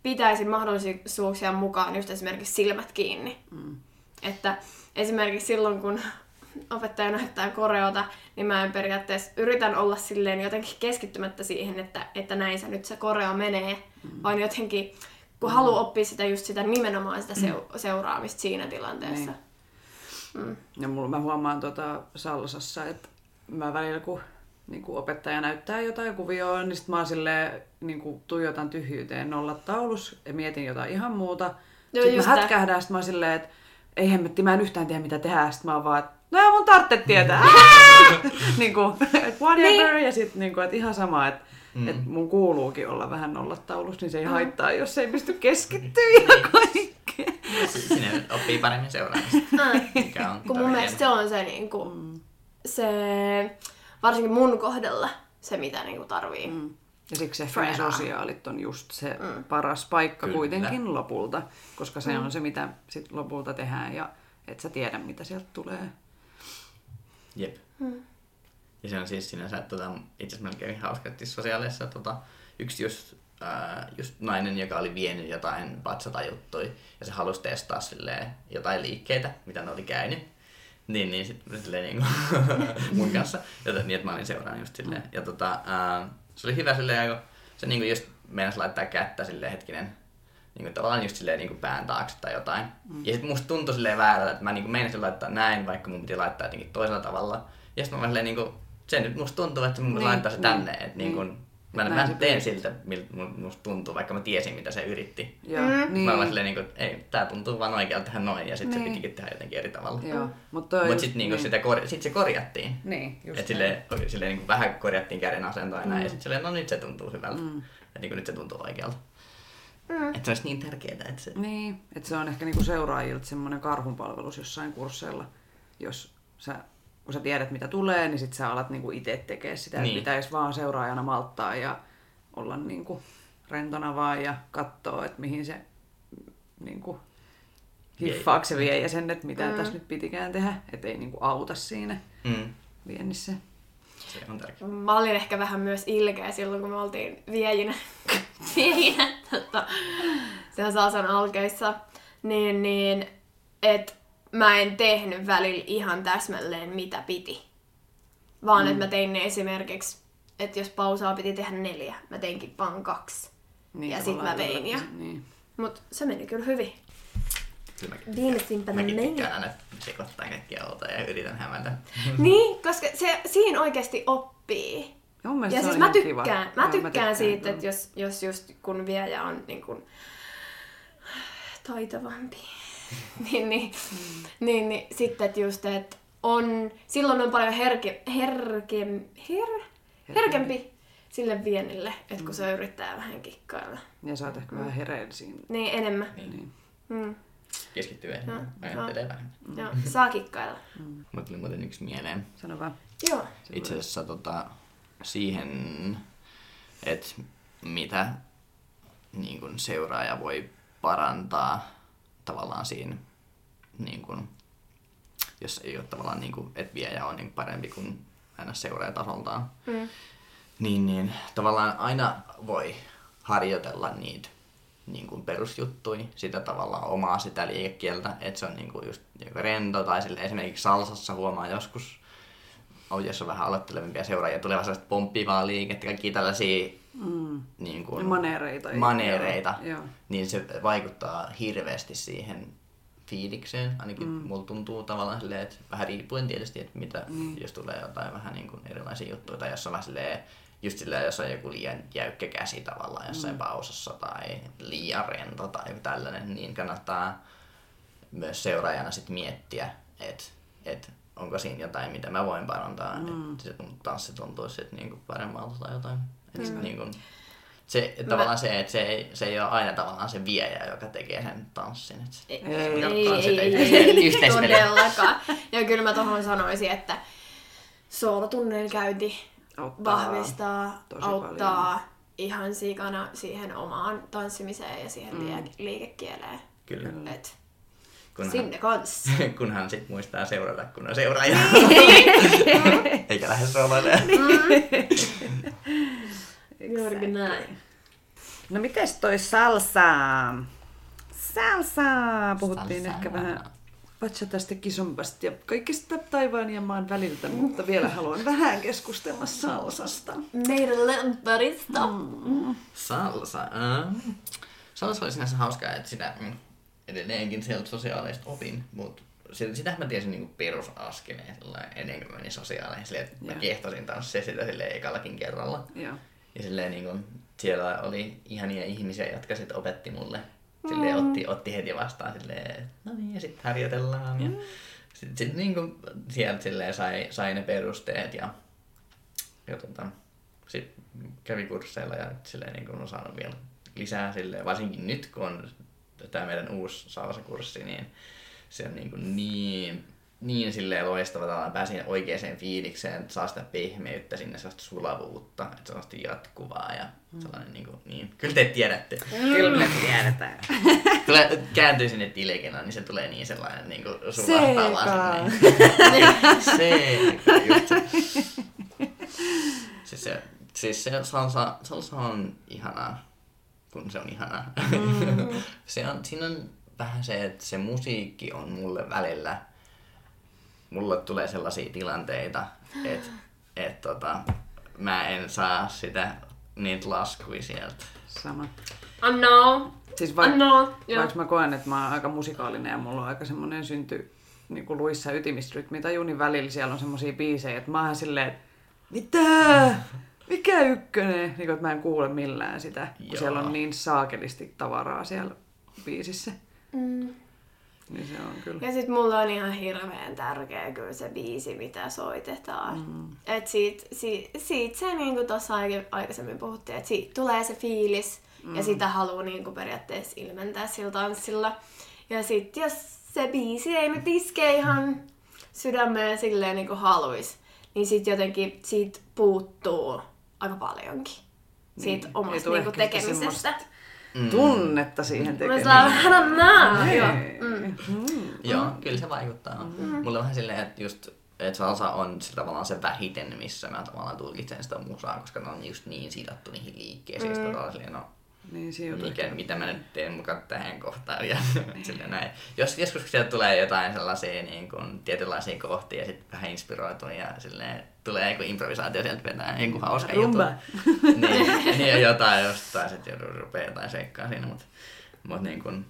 pitäisin mahdollisuuksia mukaan just esimerkiksi silmät kiinni. Mm. Että esimerkiksi silloin, kun opettaja näyttää koreota, niin mä en periaatteessa yritän olla silleen jotenkin keskittymättä siihen, että, että näin se nyt se koreo menee, mm. vaan jotenkin, kun mm. haluaa oppia sitä just sitä nimenomaan sitä seu- seuraamista siinä tilanteessa. Niin. Mm. Ja mulla mä huomaan tota salsassa, että mä välillä kun niin kuin opettaja näyttää jotain kuvioa, niin sitten mä silleen, niin kuin tuijotan tyhjyyteen nolla taulus ja mietin jotain ihan muuta. Joo, sitten mä hätkähdän, sitten mä silleen, että ei hemmetti, mä en yhtään tiedä mitä tehdään. Sitten mä oon vaan, että no ei mun tarvitse tietää. niin kuin, että whatever. Niin. Ja sitten niin kuin, että ihan sama, että mm. että mun kuuluukin olla vähän nollataulussa, niin se ei mm. haittaa, jos ei pysty keskittyä ihan kaikkeen. Sinne oppii paremmin seuraamista. Mikä on Kun mun mielestä se on se, niin kuin, mm. se varsinkin mun kohdalla se, mitä niin kuin tarvii. Mm. Ja siksi ehkä ne sosiaalit on just se mm. paras paikka Kyllä. kuitenkin lopulta, koska se mm. on se, mitä sit lopulta tehdään ja et sä tiedä, mitä sieltä tulee. Jep. Mm. Ja se on siis sinänsä, että tota, itse asiassa melkein hauska, että sosiaalisessa tota, yksi just, ää, just nainen, joka oli vienyt jotain vatsata juttuja ja se halusi testaa silleen, jotain liikkeitä, mitä ne oli käynyt. Niin, niin sitten silleen niin kuin, mun kanssa. Ja, niin, että mä olin seuraan just silleen. Ja tota, ää, se oli hyvä silleen, kun se niin kuin just meinasi laittaa kättä silleen hetkinen, niin kuin tavallaan just silleen niin kuin pään taakse tai jotain. Mm. Ja sitten musta tuntui silleen väärältä, että mä niin kuin meinasin laittaa näin, vaikka mun piti laittaa jotenkin toisella tavalla. Ja sitten mä silleen niin kuin, se nyt musta tuntuu, että mun niin, laittaa se tänne. Niin. Että niin kuin, Mä, mä teen siltä, miltä musta tuntuu, vaikka mä tiesin, mitä se yritti. Joo, mm. niin. Mä olin silleen, niin kuin, ei, tää tuntuu vaan oikealta tehdä noin, ja sitten niin. se pitikin tehdä jotenkin eri tavalla. Joo, mutta Mut sitten niin niin. Sitä kor- sit se korjattiin. Niin, just Et silleen, silleen niin kuin vähän korjattiin käden asentoa mm. ja sitten silleen, no nyt se tuntuu hyvältä. Mm. Ja niin kuin nyt se tuntuu oikealta. Mm. Että se olisi niin tärkeää, että se... Niin, että se on ehkä niinku seuraajilta semmoinen karhunpalvelus jossain kursseilla, jos sä kun sä tiedät mitä tulee, niin sit sä alat niinku itse tekemään sitä, niin. että pitäisi vaan seuraajana malttaa ja olla niinku rentona vaan ja katsoa, että mihin se niinku hiffaako se vie ja sen, että mitä mm. tässä nyt pitikään tehdä, että ei niinku auta siinä mm. viennissä. Se on tärkeää. Mä olin ehkä vähän myös ilkeä silloin, kun me oltiin viejinä, viejinä tota, siellä Saasan alkeissa, niin, niin että mä en tehnyt välillä ihan täsmälleen mitä piti. Vaan mm. että mä tein ne esimerkiksi, että jos pausaa piti tehdä neljä, mä teinkin vaan kaksi. Niin, ja sit mä vein. Ja... Niin. Mut se meni kyllä hyvin. Kyllä mäkin, Viimeisimpänä mäkin tykkään aina sekoittaa kaikkia outa ja yritän hämätä. niin, koska se, siinä oikeasti oppii. Ja, ja siis mä tykkään, kiva. mä, tykkään mä tykkään siitä, että jos, jos just kun viejä on niin kun, taitavampi niin, niin, mm. niin, niin, sitten että just, että on, silloin on paljon herke, herke, her, herkempi sille vienille, että kun mm. se yrittää vähän kikkailla. Ja sä oot ehkä mm. vähän hereillä siinä. Niin, enemmän. Niin. niin. Mm. Keskittyy enemmän, no, ajattelee no. vähän. Mm. Joo, saa kikkailla. Mm. Mä tuli muuten yksi mieleen. Sano vaan. Joo. Itse asiassa tota, siihen, että mitä niin kun seuraaja voi parantaa tavallaan siinä, niin kuin, jos ei ole tavallaan, niin kuin, että viejä on niin parempi kuin aina seuraajatasoltaan, mm. niin, niin tavallaan aina voi harjoitella niitä niin kuin perusjuttui, sitä tavallaan omaa sitä liikekieltä, että se on niin kuin just joko rento tai sille esimerkiksi salsassa huomaa joskus, jos on vähän aloittelevimpia seuraajia, tulee sellaista pomppivaa liikettä, kaikki tällaisia mm. niin kuin, maneereita, maneereita joo, niin se vaikuttaa hirveästi siihen fiilikseen. Ainakin mm. mulla tuntuu tavallaan silleen, että vähän riippuen tietysti, että mitä, mm. jos tulee jotain vähän niin kuin erilaisia juttuja, tai jos on vähän silleen, just silleen, jos on joku liian jäykkä käsi tavallaan jossain mm. pausassa tai liian rento tai joku tällainen, niin kannattaa myös seuraajana sit miettiä, että et onko siinä jotain, mitä mä voin parantaa, mm. että se tanssi tuntuisi sit niinku paremmalta tai jotain. Et mm. niin kun, se, mä... tavallaan se, että se ei, se ei ole aina tavallaan se viejä, joka tekee sen tanssin. Että ei, ei, ei, ei, ei todellakaan. Ja kyllä mä tuohon sanoisin, että soolotunneilla käynti auttaa, vahvistaa, auttaa paljon. ihan sikana siihen omaan tanssimiseen ja siihen mm. liikekieleen. Kyllä. Et, kunhan, sinne kanssa. kunhan sit muistaa seurata, kun on seuraaja. Eikä lähde sooloilemaan. Mm. Juurikin näin. No mites toi salsa? Salsa! Puhuttiin salsa. ehkä vähän tästä kisombasta ja kaikista taivaan ja maan väliltä, mutta vielä haluan vähän keskustella salsasta. Meidän lempparista. Mm. Salsa. Äh. Salsa oli sinänsä hauskaa, että sitä mm, edelleenkin sieltä sosiaalista opin, mutta sitä mä tiesin niinku perusaskeleen ennen kuin menin sosiaaleihin. Silleen, että mä kiehtosin tanssia sitä silleen ekallakin kerralla. Joo. Ja silleen niinku, siellä oli ihania ihmisiä, jotka sitten opetti mulle. Silleen mm. otti, otti heti vastaan silleen, no niin, ja sitten harjoitellaan. Ja sitten sit niinku sieltä silleen sai, sai ne perusteet ja, ja tota, sitten kävi kursseilla ja silleen niinku on saanut vielä lisää silleen, varsinkin nyt kun on tämä meidän uusi salsa-kurssi, niin se on niin, kuin niin, niin silleen loistava tavallaan pääsin oikeaan fiilikseen, että saa sitä pehmeyttä sinne, sellaista sulavuutta, että se on sellaista jatkuvaa ja mm. sellainen niin, kuin, niin. Kyllä te tiedätte. Kyllä me tiedetään. Tulee, kääntyy sinne tilekena, niin se tulee niin sellainen niin kuin sulahtava. Seeka. just se. Siis se, siis se salsa, salsa on ihanaa, kun se on ihanaa. Mm. se on, siinä on vähän se, että se musiikki on mulle välillä, mulle tulee sellaisia tilanteita, että et, tota, mä en saa sitä niitä laskuja sieltä. Sama. Anno. Siis vaik- Anno. vaikka mä koen, että mä oon aika musikaalinen ja mulla on aika semmonen synty niin kuin luissa ytimistrytmi tai junin välillä siellä on semmosia biisejä, että mä oon silleen, että mitä? Mikä ykkönen? Niin kuin, että mä en kuule millään sitä, kun Joo. siellä on niin saakelisti tavaraa siellä biisissä. Mm. Niin se on kyllä. Ja sit mulla on ihan hirveän tärkeä kyllä se biisi, mitä soitetaan. Mm. Et siitä, siitä, siitä se niinku tossa aikaisemmin puhuttiin, että siitä tulee se fiilis mm. ja sitä haluaa niinku periaatteessa ilmentää sillä tanssilla. Ja sit jos se biisi ei nyt iske ihan sydämeen silleen niinku haluis, niin sit jotenkin siitä puuttuu aika paljonkin. Siitä niin, omasta niinku tekemisestä. Mm. tunnetta siihen tekemiseen. Mä Joo. Mm. Mm. Joo, kyllä se vaikuttaa. Mm. Mulla on vähän silleen, että just että salsa on tavallaan se vähiten, missä mä tavallaan tulkitsen sitä musaa, koska ne on just niin sidottu niihin liikkeisiin. Mm. Sitten no, niin, mikä, mitä mä nyt teen mukaan tähän kohtaan. Ja, sille näin. Jos joskus sieltä tulee jotain sellaisia niin kuin, tietynlaisia kohtia ja sitten vähän inspiroituu ja silleen, tulee joku improvisaatio sieltä vetää joku hauska Rumba. juttu. niin, niin jotain jostain sitten rupeaa jotain seikkaa siinä, mutta mut, niin kuin,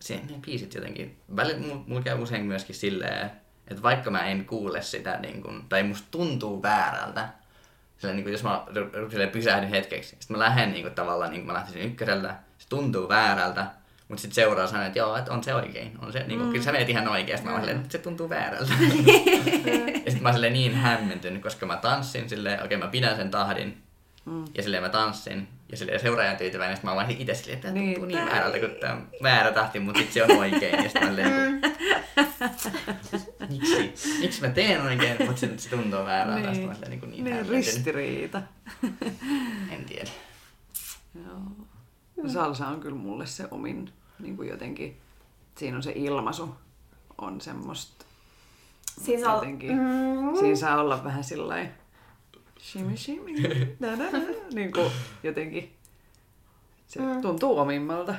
siihen ne biisit jotenkin, välillä mulla käy usein myöskin silleen, että vaikka mä en kuule sitä, niin kuin, tai musta tuntuu väärältä, sillä niin kuin, jos mä sille pysähdyn hetkeksi, sitten mä lähden niin kuin, tavallaan, niin kuin mä lähtisin ykkösellä, se tuntuu väärältä, mutta sitten seuraa sanoa, että joo, että on se oikein. On se, niin kuin, mm. Kyllä sä menet ihan oikein. Mä silleen, että se tuntuu väärältä. ja sitten mä oon niin hämmentynyt, koska mä tanssin silleen, okei okay, mä pidän sen tahdin. Mm. Ja silleen mä tanssin. Ja silleen seuraajan tyytyväinen, sitten mä oon itse silleen, että tämä niin, tuntuu niin väärältä, kun tämä on väärä tahti, mutta sitten se on oikein. Ja sitten mä silleen, miksi, miksi mä teen oikein, mutta se, se tuntuu väärältä. Niin, mä niin, niin, niin ristiriita. en tiedä. Joo. Salsa on kyllä mulle se omin niin kuin jotenkin, siinä on se ilmaisu, on semmoista siis al- jotenkin, mm. siinä saa olla vähän sillä shimmy shimmy, da, da, da, niin kuin jotenkin se mm. tuntuu omimmalta.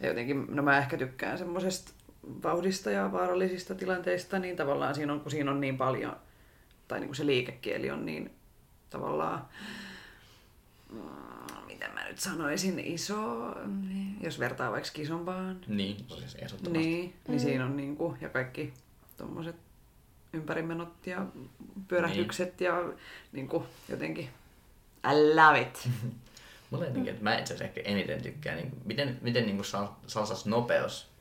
Ja jotenkin, no mä ehkä tykkään semmoisesta vauhdista ja vaarallisista tilanteista, niin tavallaan siinä on, kun siinä on niin paljon, tai niin kuin se liikekieli on niin tavallaan nyt sanoisin, iso, jos vertaa vaikka isompaan. Niin, siis Niin, niin mm. siinä on niinku, ja kaikki tommoset ympärimenot ja pyörähdykset niin. ja niinku jotenkin I love it. Mulla jotenkin, että mä itse asiassa ehkä eniten tykkään, niin miten, miten niin salsas nopeus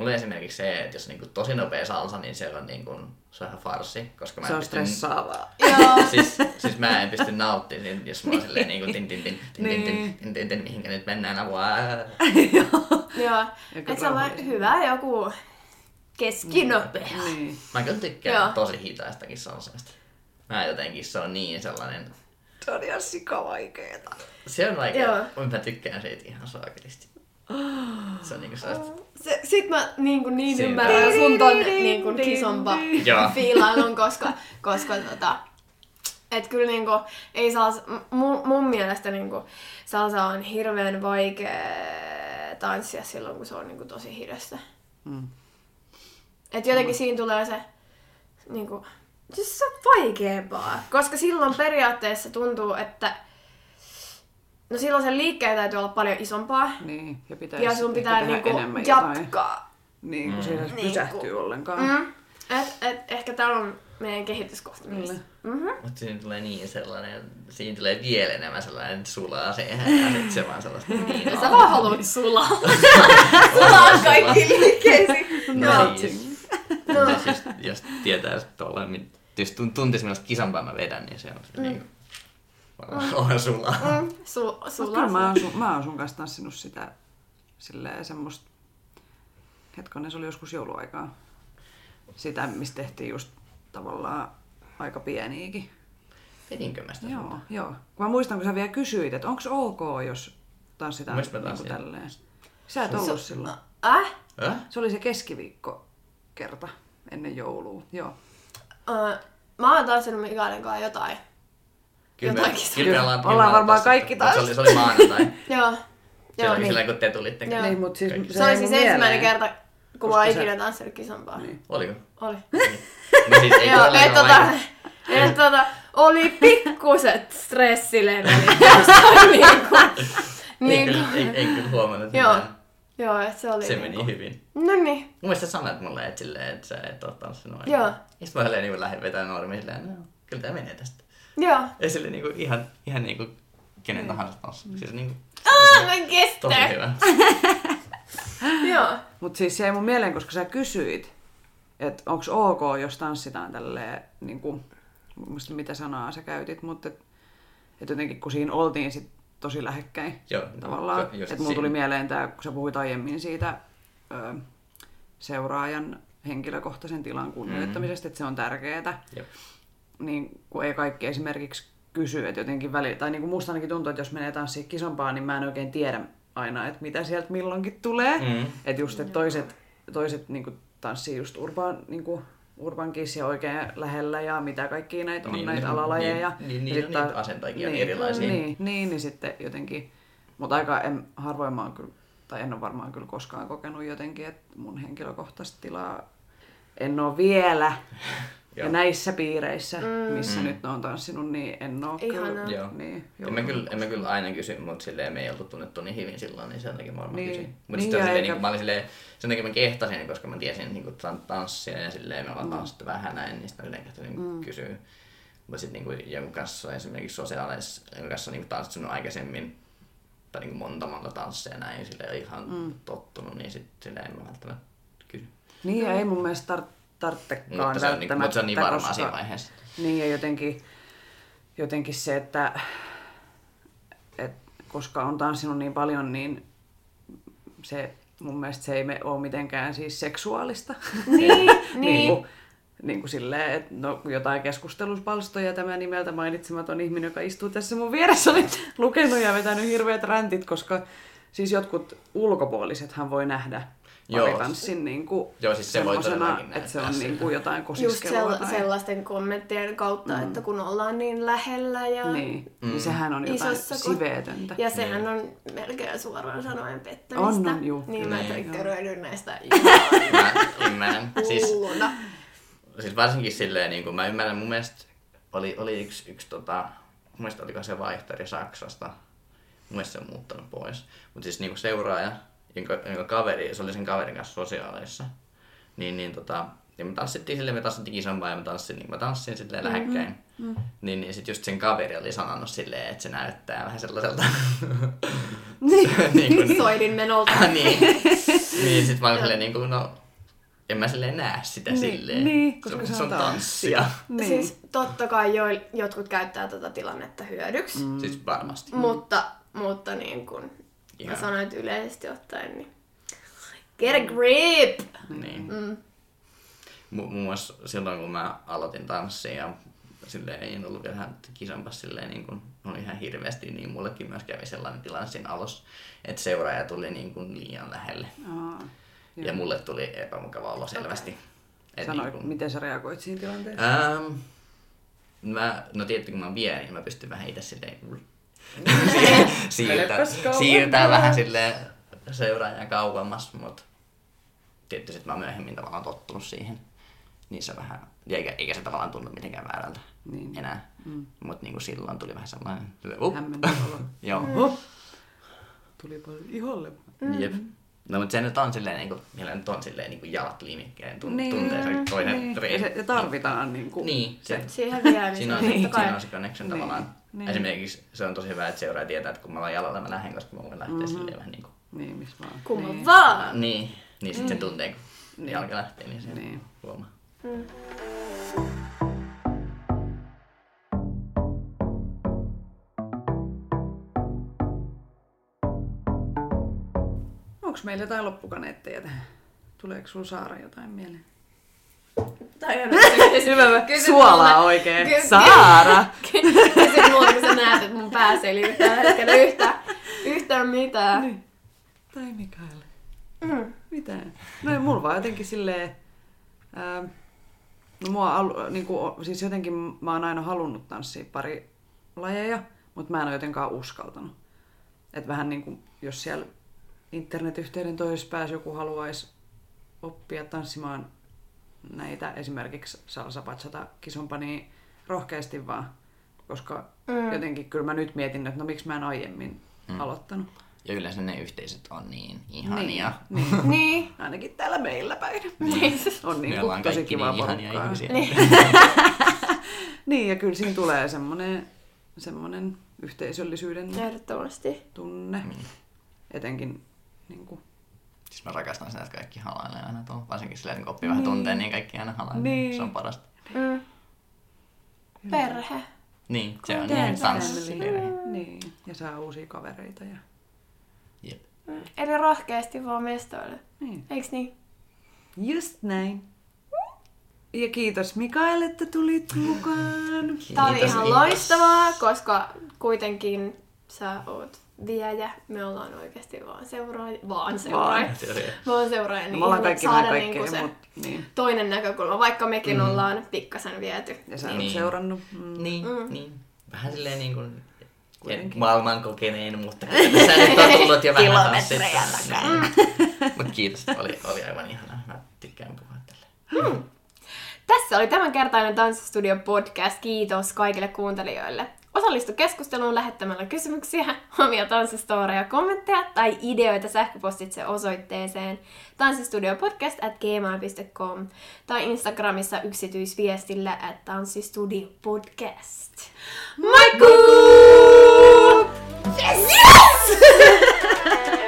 Mulla on esimerkiksi se, että jos niinku tosi nopea salsa, niin se on, niinku, se on ihan farsi. Koska mä se on pysty, stressaavaa. siis, siis mä en pysty nauttimaan, jos mä oon silleen niinku tin tin tin tin tin tin tin tin tin mihinkä nyt mennään apua. Joo, että se on hyvä joku keskinopea. Niin. Mä kyllä tykkään tosi hitaistakin salsasta. Mä jotenkin, se on niin sellainen... Se on ihan sikavaikeeta. Se on vaikea, mutta mä tykkään siitä ihan saakelisti. Se on niinku sellaista... Se, sit mä niin, kuin niin ymmärrän sun ton niin kuin kisompa fiilailun, koska, koska tota, et kyllä niinku, ei salsa, mun, mun mielestä niinku, salsa on hirveän vaikea tanssia silloin, kun se on niinku tosi hidasta. Mm. Että jotenkin siinä tulee se, niinku, siis se on vaikeampaa. Koska silloin periaatteessa tuntuu, että No silloin sen liikkeen täytyy olla paljon isompaa. Niin, ja pitäisi Ja sun pitää niinku enemmän jotain. jatkaa. Niin, kun siinä Niinku. pysähtyy ollenkaan. Mm. Et, et, ehkä tää on meidän kehityskohta myös. Kyllä. Mm-hmm. Mutta siinä tulee niin sellainen, siinä tulee vielä enemmän sellainen sulaa se, ja sit se vaan sellaista niin Sä vaan haluat sulaa. sulaa kaikki liikkeesi. No, Joo. siis, no. siis, jos tietää, että tuolla, niin jos tun- tuntisi millaista kisampaa mä vedän, niin se on se mm. niin kuin, onhan sulaa. Mm, su, kyllä mä oon, sun, mä oon sun kanssa tanssinut sitä silleen semmoista, hetkonen se oli joskus jouluaikaa, sitä mistä tehtiin just tavallaan aika pieniäkin. Vedinkö mä sitä Joo, sulaa? joo. Kun mä muistan, kun sä vielä kysyit, että onko ok, jos tanssitaan Missä mä niinku tanssin? tälleen. Sä et ollut silloin. Äh? Äh? Se oli se keskiviikko kerta ennen joulua. Joo. Uh, mä oon tanssinut Mikaelin kanssa jotain. Kyllä, me, kyllä me ollaan, Ollaan varmaan kaikki mut Se oli, se oli maanantai. Joo. Se Joo, oli niin. sillä, kun te tulitte. Joo. Niin, mutta siis Se oli jäi siis ensimmäinen mieleen. kerta, kun mä ikinä tanssinut kisompaa. Niin. Oliko? Oli. No siis ei Joo, ole et tota, et tota, oli pikkuset stressilevelit. niinku, Ei, niinku, kyllä, ei, ei kyllä huomannut Joo. mitään. joo, et se oli Se niinku. meni hyvin. No niin. Mun mielestä sä sanoit mulle, että, silleen, että sä et oo tanssinut Joo. Ja sit mä silleen niin lähdin vetämään normiin silleen, no, kyllä tää menee tästä. Joo. Ja niin kuin, ihan, ihan niin kuin Niin. kenen tahansa tanssi. Siis niin kuin, Ah, mä tosi hyvä. Joo. Mutta siis se jäi mun mieleen, koska sä kysyit, että onko ok, jos tanssitaan tälleen, niin kuin, muista mitä sanaa sä käytit, mutta et, et jotenkin kun siinä oltiin sit tosi lähekkäin Joo, tavallaan. just Että mulla tuli siinä. mieleen tämä, kun sä puhuit aiemmin siitä ö, seuraajan henkilökohtaisen tilan kunnioittamisesta, että se on tärkeää. Jep. Niin kun ei kaikki esimerkiksi kysy, että jotenkin väli, tai niin kuin musta ainakin tuntuu, että jos menee tanssiin kisompaan, niin mä en oikein tiedä aina, että mitä sieltä milloinkin tulee. Mm. Että just, että toiset, toiset niin kuin tanssii just urban, niin kuin urban kiss ja oikein lähellä ja mitä kaikkia näitä on, Niin, näitä niin, alalajeja. niin, niin, Ja niin, sit niitä on niin, erilaisia. Niin, niin, niin sitten jotenkin, mutta aika en, harvoin mä oon kyllä, tai en ole varmaan kyllä koskaan kokenut jotenkin, että mun henkilökohtaista tilaa en ole vielä. ja Joo. näissä piireissä, Mm. missä nyt ne on tanssinut, niin en ole Ihanaa. kyllä. Joo. Niin, En mä, kyllä, en mä kyllä aina kysy, mutta silleen me ei oltu tunnettu niin hyvin silloin, niin sen takia mä varmaan Niin. kysyin. Mutta Niin, sitten ja eikä- niin mä olin silleen, sen takia mä kehtasin, koska mä tiesin niin kuin, tanssia ja silleen me ollaan tanssittu vähän näin, niin sitten mä silleen kehtasin mm. kysyä. Mutta sitten niin jonkun kanssa esimerkiksi sosiaalisessa, jonka kanssa niin tanssinut aikaisemmin, tai niin monta monta tansseja näin, ja silleen ihan mm. tottunut, niin sitten silleen en mä välttämättä kysy. Niin ja ei mun mielestä tar- tarvitsekaan Mutta se, on, niin, mutta se on niin välttämättä, varmaa siinä vaiheessa. Niin ja jotenkin, jotenkin se, että, että koska on tanssinut niin paljon, niin se mun mielestä se ei me ole mitenkään siis seksuaalista. Niin, niin niin. kuin, niin kuin silleen, että no, jotain keskusteluspalstoja tämä nimeltä mainitsematon ihminen, joka istuu tässä mun vieressä, oli lukenut ja vetänyt hirveät räntit, koska siis jotkut ulkopuolisethan voi nähdä. Paritanssin niin kuin Joo, siis se voi että se on niin kuin jotain Just kosiskelua. sell- tai... sellaisten kommenttien kautta, mm. että kun ollaan niin lähellä ja, Niin, mm. niin sehän on jotain Isossa siveetöntä. ja sehän on melkein suoraan sanoen pettämistä. On, on, juu. Niin mä Niin. triggeröidyn näistä Mä ymmärrän. siis, siis varsinkin silleen, niin kuin mä ymmärrän, mun mielestä oli, oli yksi, yksi tota, mun mielestä oliko se vaihtori Saksasta, mun mielestä se on muuttanut pois, mutta siis niin kuin seuraaja, jonka, jonka kaveri, se oli sen kaverin kanssa sosiaaleissa, niin, niin tota, ja me tanssittiin silleen, me tanssittiin isompaa ja mä tanssin, niin mä tanssin silleen Mm-hmm. lähekkäin. Mm. Niin, niin sit just sen kaveri oli sanonut silleen, että se näyttää vähän sellaiselta... niin kuin, Soidin menolta. niin. niin sit mä olin silleen niin kuin, no, en mä silleen näe sitä silleen. niin, koska se, se on tanssia. Niin. Siis totta kai jo, jotkut käyttää tätä tilannetta hyödyksi, mm. Siis varmasti. mutta, mutta niin kuin mä Ihan. sanoin, että yleisesti ottaen, niin get a grip! Niin. Mm. Mu- muun muassa silloin, kun mä aloitin tanssia ja silleen en ollut vielä ihan kisompas silleen niin kuin, oli ihan hirveästi, niin mullekin myös kävi sellainen tilanne siinä alussa, että seuraaja tuli niin kuin liian lähelle. Aa, Ja joo. mulle tuli epämukava olo selvästi. Et Sano, niin kuin, miten sä reagoit siinä tilanteessa? Ähm, mä, no tietty kun mä oon pieni, niin mä pystyn vähän itse silleen siirtää, siirtää, vähän silleen seuraajan kauemmas, mut tietysti sit mä oon myöhemmin tavallaan tottunut siihen. Niin se vähän, eikä, eikä se tavallaan tunnu mitenkään väärältä Niin. enää. Mm. Mutta niinku silloin tuli vähän sellainen, up. Joo. Oho. Tulipa iholle. Jep. No mutta se nyt on silleen, niin kuin, meillä nyt on silleen niin kuin jalat liimikkeen tun, Niin, tuntee se toinen niin. treeni. Ja, se, tarvitaan niin kuin, Niin, se, Siihen viemisen. siinä, on, totta siinä on se connection Niin, tavallaan. Niin. Esimerkiksi se on tosi hyvä, että seuraaja tietää, että kun mä olen jalalla, mä lähden, koska mä voin lähteä mm-hmm. silleen vähän niin kuin... Niin, missä vaan. Kumma niin. vaan. Niin, niin sitten se tuntee, kun Niin. jalka lähtee, niin se Niin. huomaa. Mm. Onko meillä jotain loppukaneetteja tähän? Tuleeko sulla Saara jotain mieleen? Tai on hyvä. Suolaa oikein. Ky- Saara! Kysy multa, kun sä näet, että mun päässä ei tällä hetkellä yhtään, yhtään mitään. Niin. Tai Mikael. Mm. Mitä? No mulla vaan jotenkin silleen... Ää, no mua alu, niinku, siis jotenkin mä oon aina halunnut tanssia pari lajeja, mutta mä en ole jotenkaan uskaltanut. Et vähän niin kuin, jos siellä internetyhteyden toisessa päässä joku haluaisi oppia tanssimaan näitä esimerkiksi salsa, bachata, kisompa, niin rohkeasti vaan. Koska Mm. jotenkin kyllä mä nyt mietin, että no miksi mä en aiemmin Mm. aloittanut. Ja yleensä ne yhteisöt on niin ihania. Niin, niin. Niin. Ainakin täällä meillä päin. Niin. On niin Me kuin ollaan tosi kivaa niin ihania ihmisiä. Niin. Niin, ja kyllä siinä tulee semmoinen, semmoinen yhteisöllisyyden Ehdottomasti. tunne. Mm. Etenkin niin kuin, Siis mä rakastan sitä, että kaikki halailee aina tuolla. Varsinkin silleen, että kun oppii vähän tunteen, niin kaikki aina halailee. Niin. Se on parasta. Mm. Perhe. Niin, se on niin tanssi. Niin, ja saa uusia kavereita. Ja... Jep. Mm. Eli rohkeasti vaan mestoille. Niin. Eiks niin? Just näin. Ja kiitos Mikael, että tulit mukaan. Tää oli Kiitos, ihan kiitos. loistavaa, koska kuitenkin sä oot viejä. Me ollaan oikeasti vaan seuraaja. Vaan seuraaja. Vaan. Se oli- Vaan seuraaja. No, Niin me ollaan kaikki vähän saada kaikkea, niinku se mutta niin. toinen näkökulma, vaikka mekin mm. ollaan pikkasen viety. Ja sä Niin. seurannut. Mm. Niin, Mm. niin. Vähän silleen niin kuin Kuitenkin. maailman kokeneen, mutta tässä nyt on tullut jo vähän Kilometrejä tanssista. Mutta kiitos, oli, oli aivan ihanaa. Mä tykkään puhua tälle. Tässä oli tämänkertainen Tanssistudio podcast. Kiitos kaikille kuuntelijoille. Osallistu keskusteluun lähettämällä kysymyksiä, omia tanssistoreja, kommentteja tai ideoita sähköpostitse osoitteeseen tanssistudiopodcast at gmail.com tai Instagramissa yksityisviestillä at tanssistudiopodcast. Moikkuu! Yes! yes!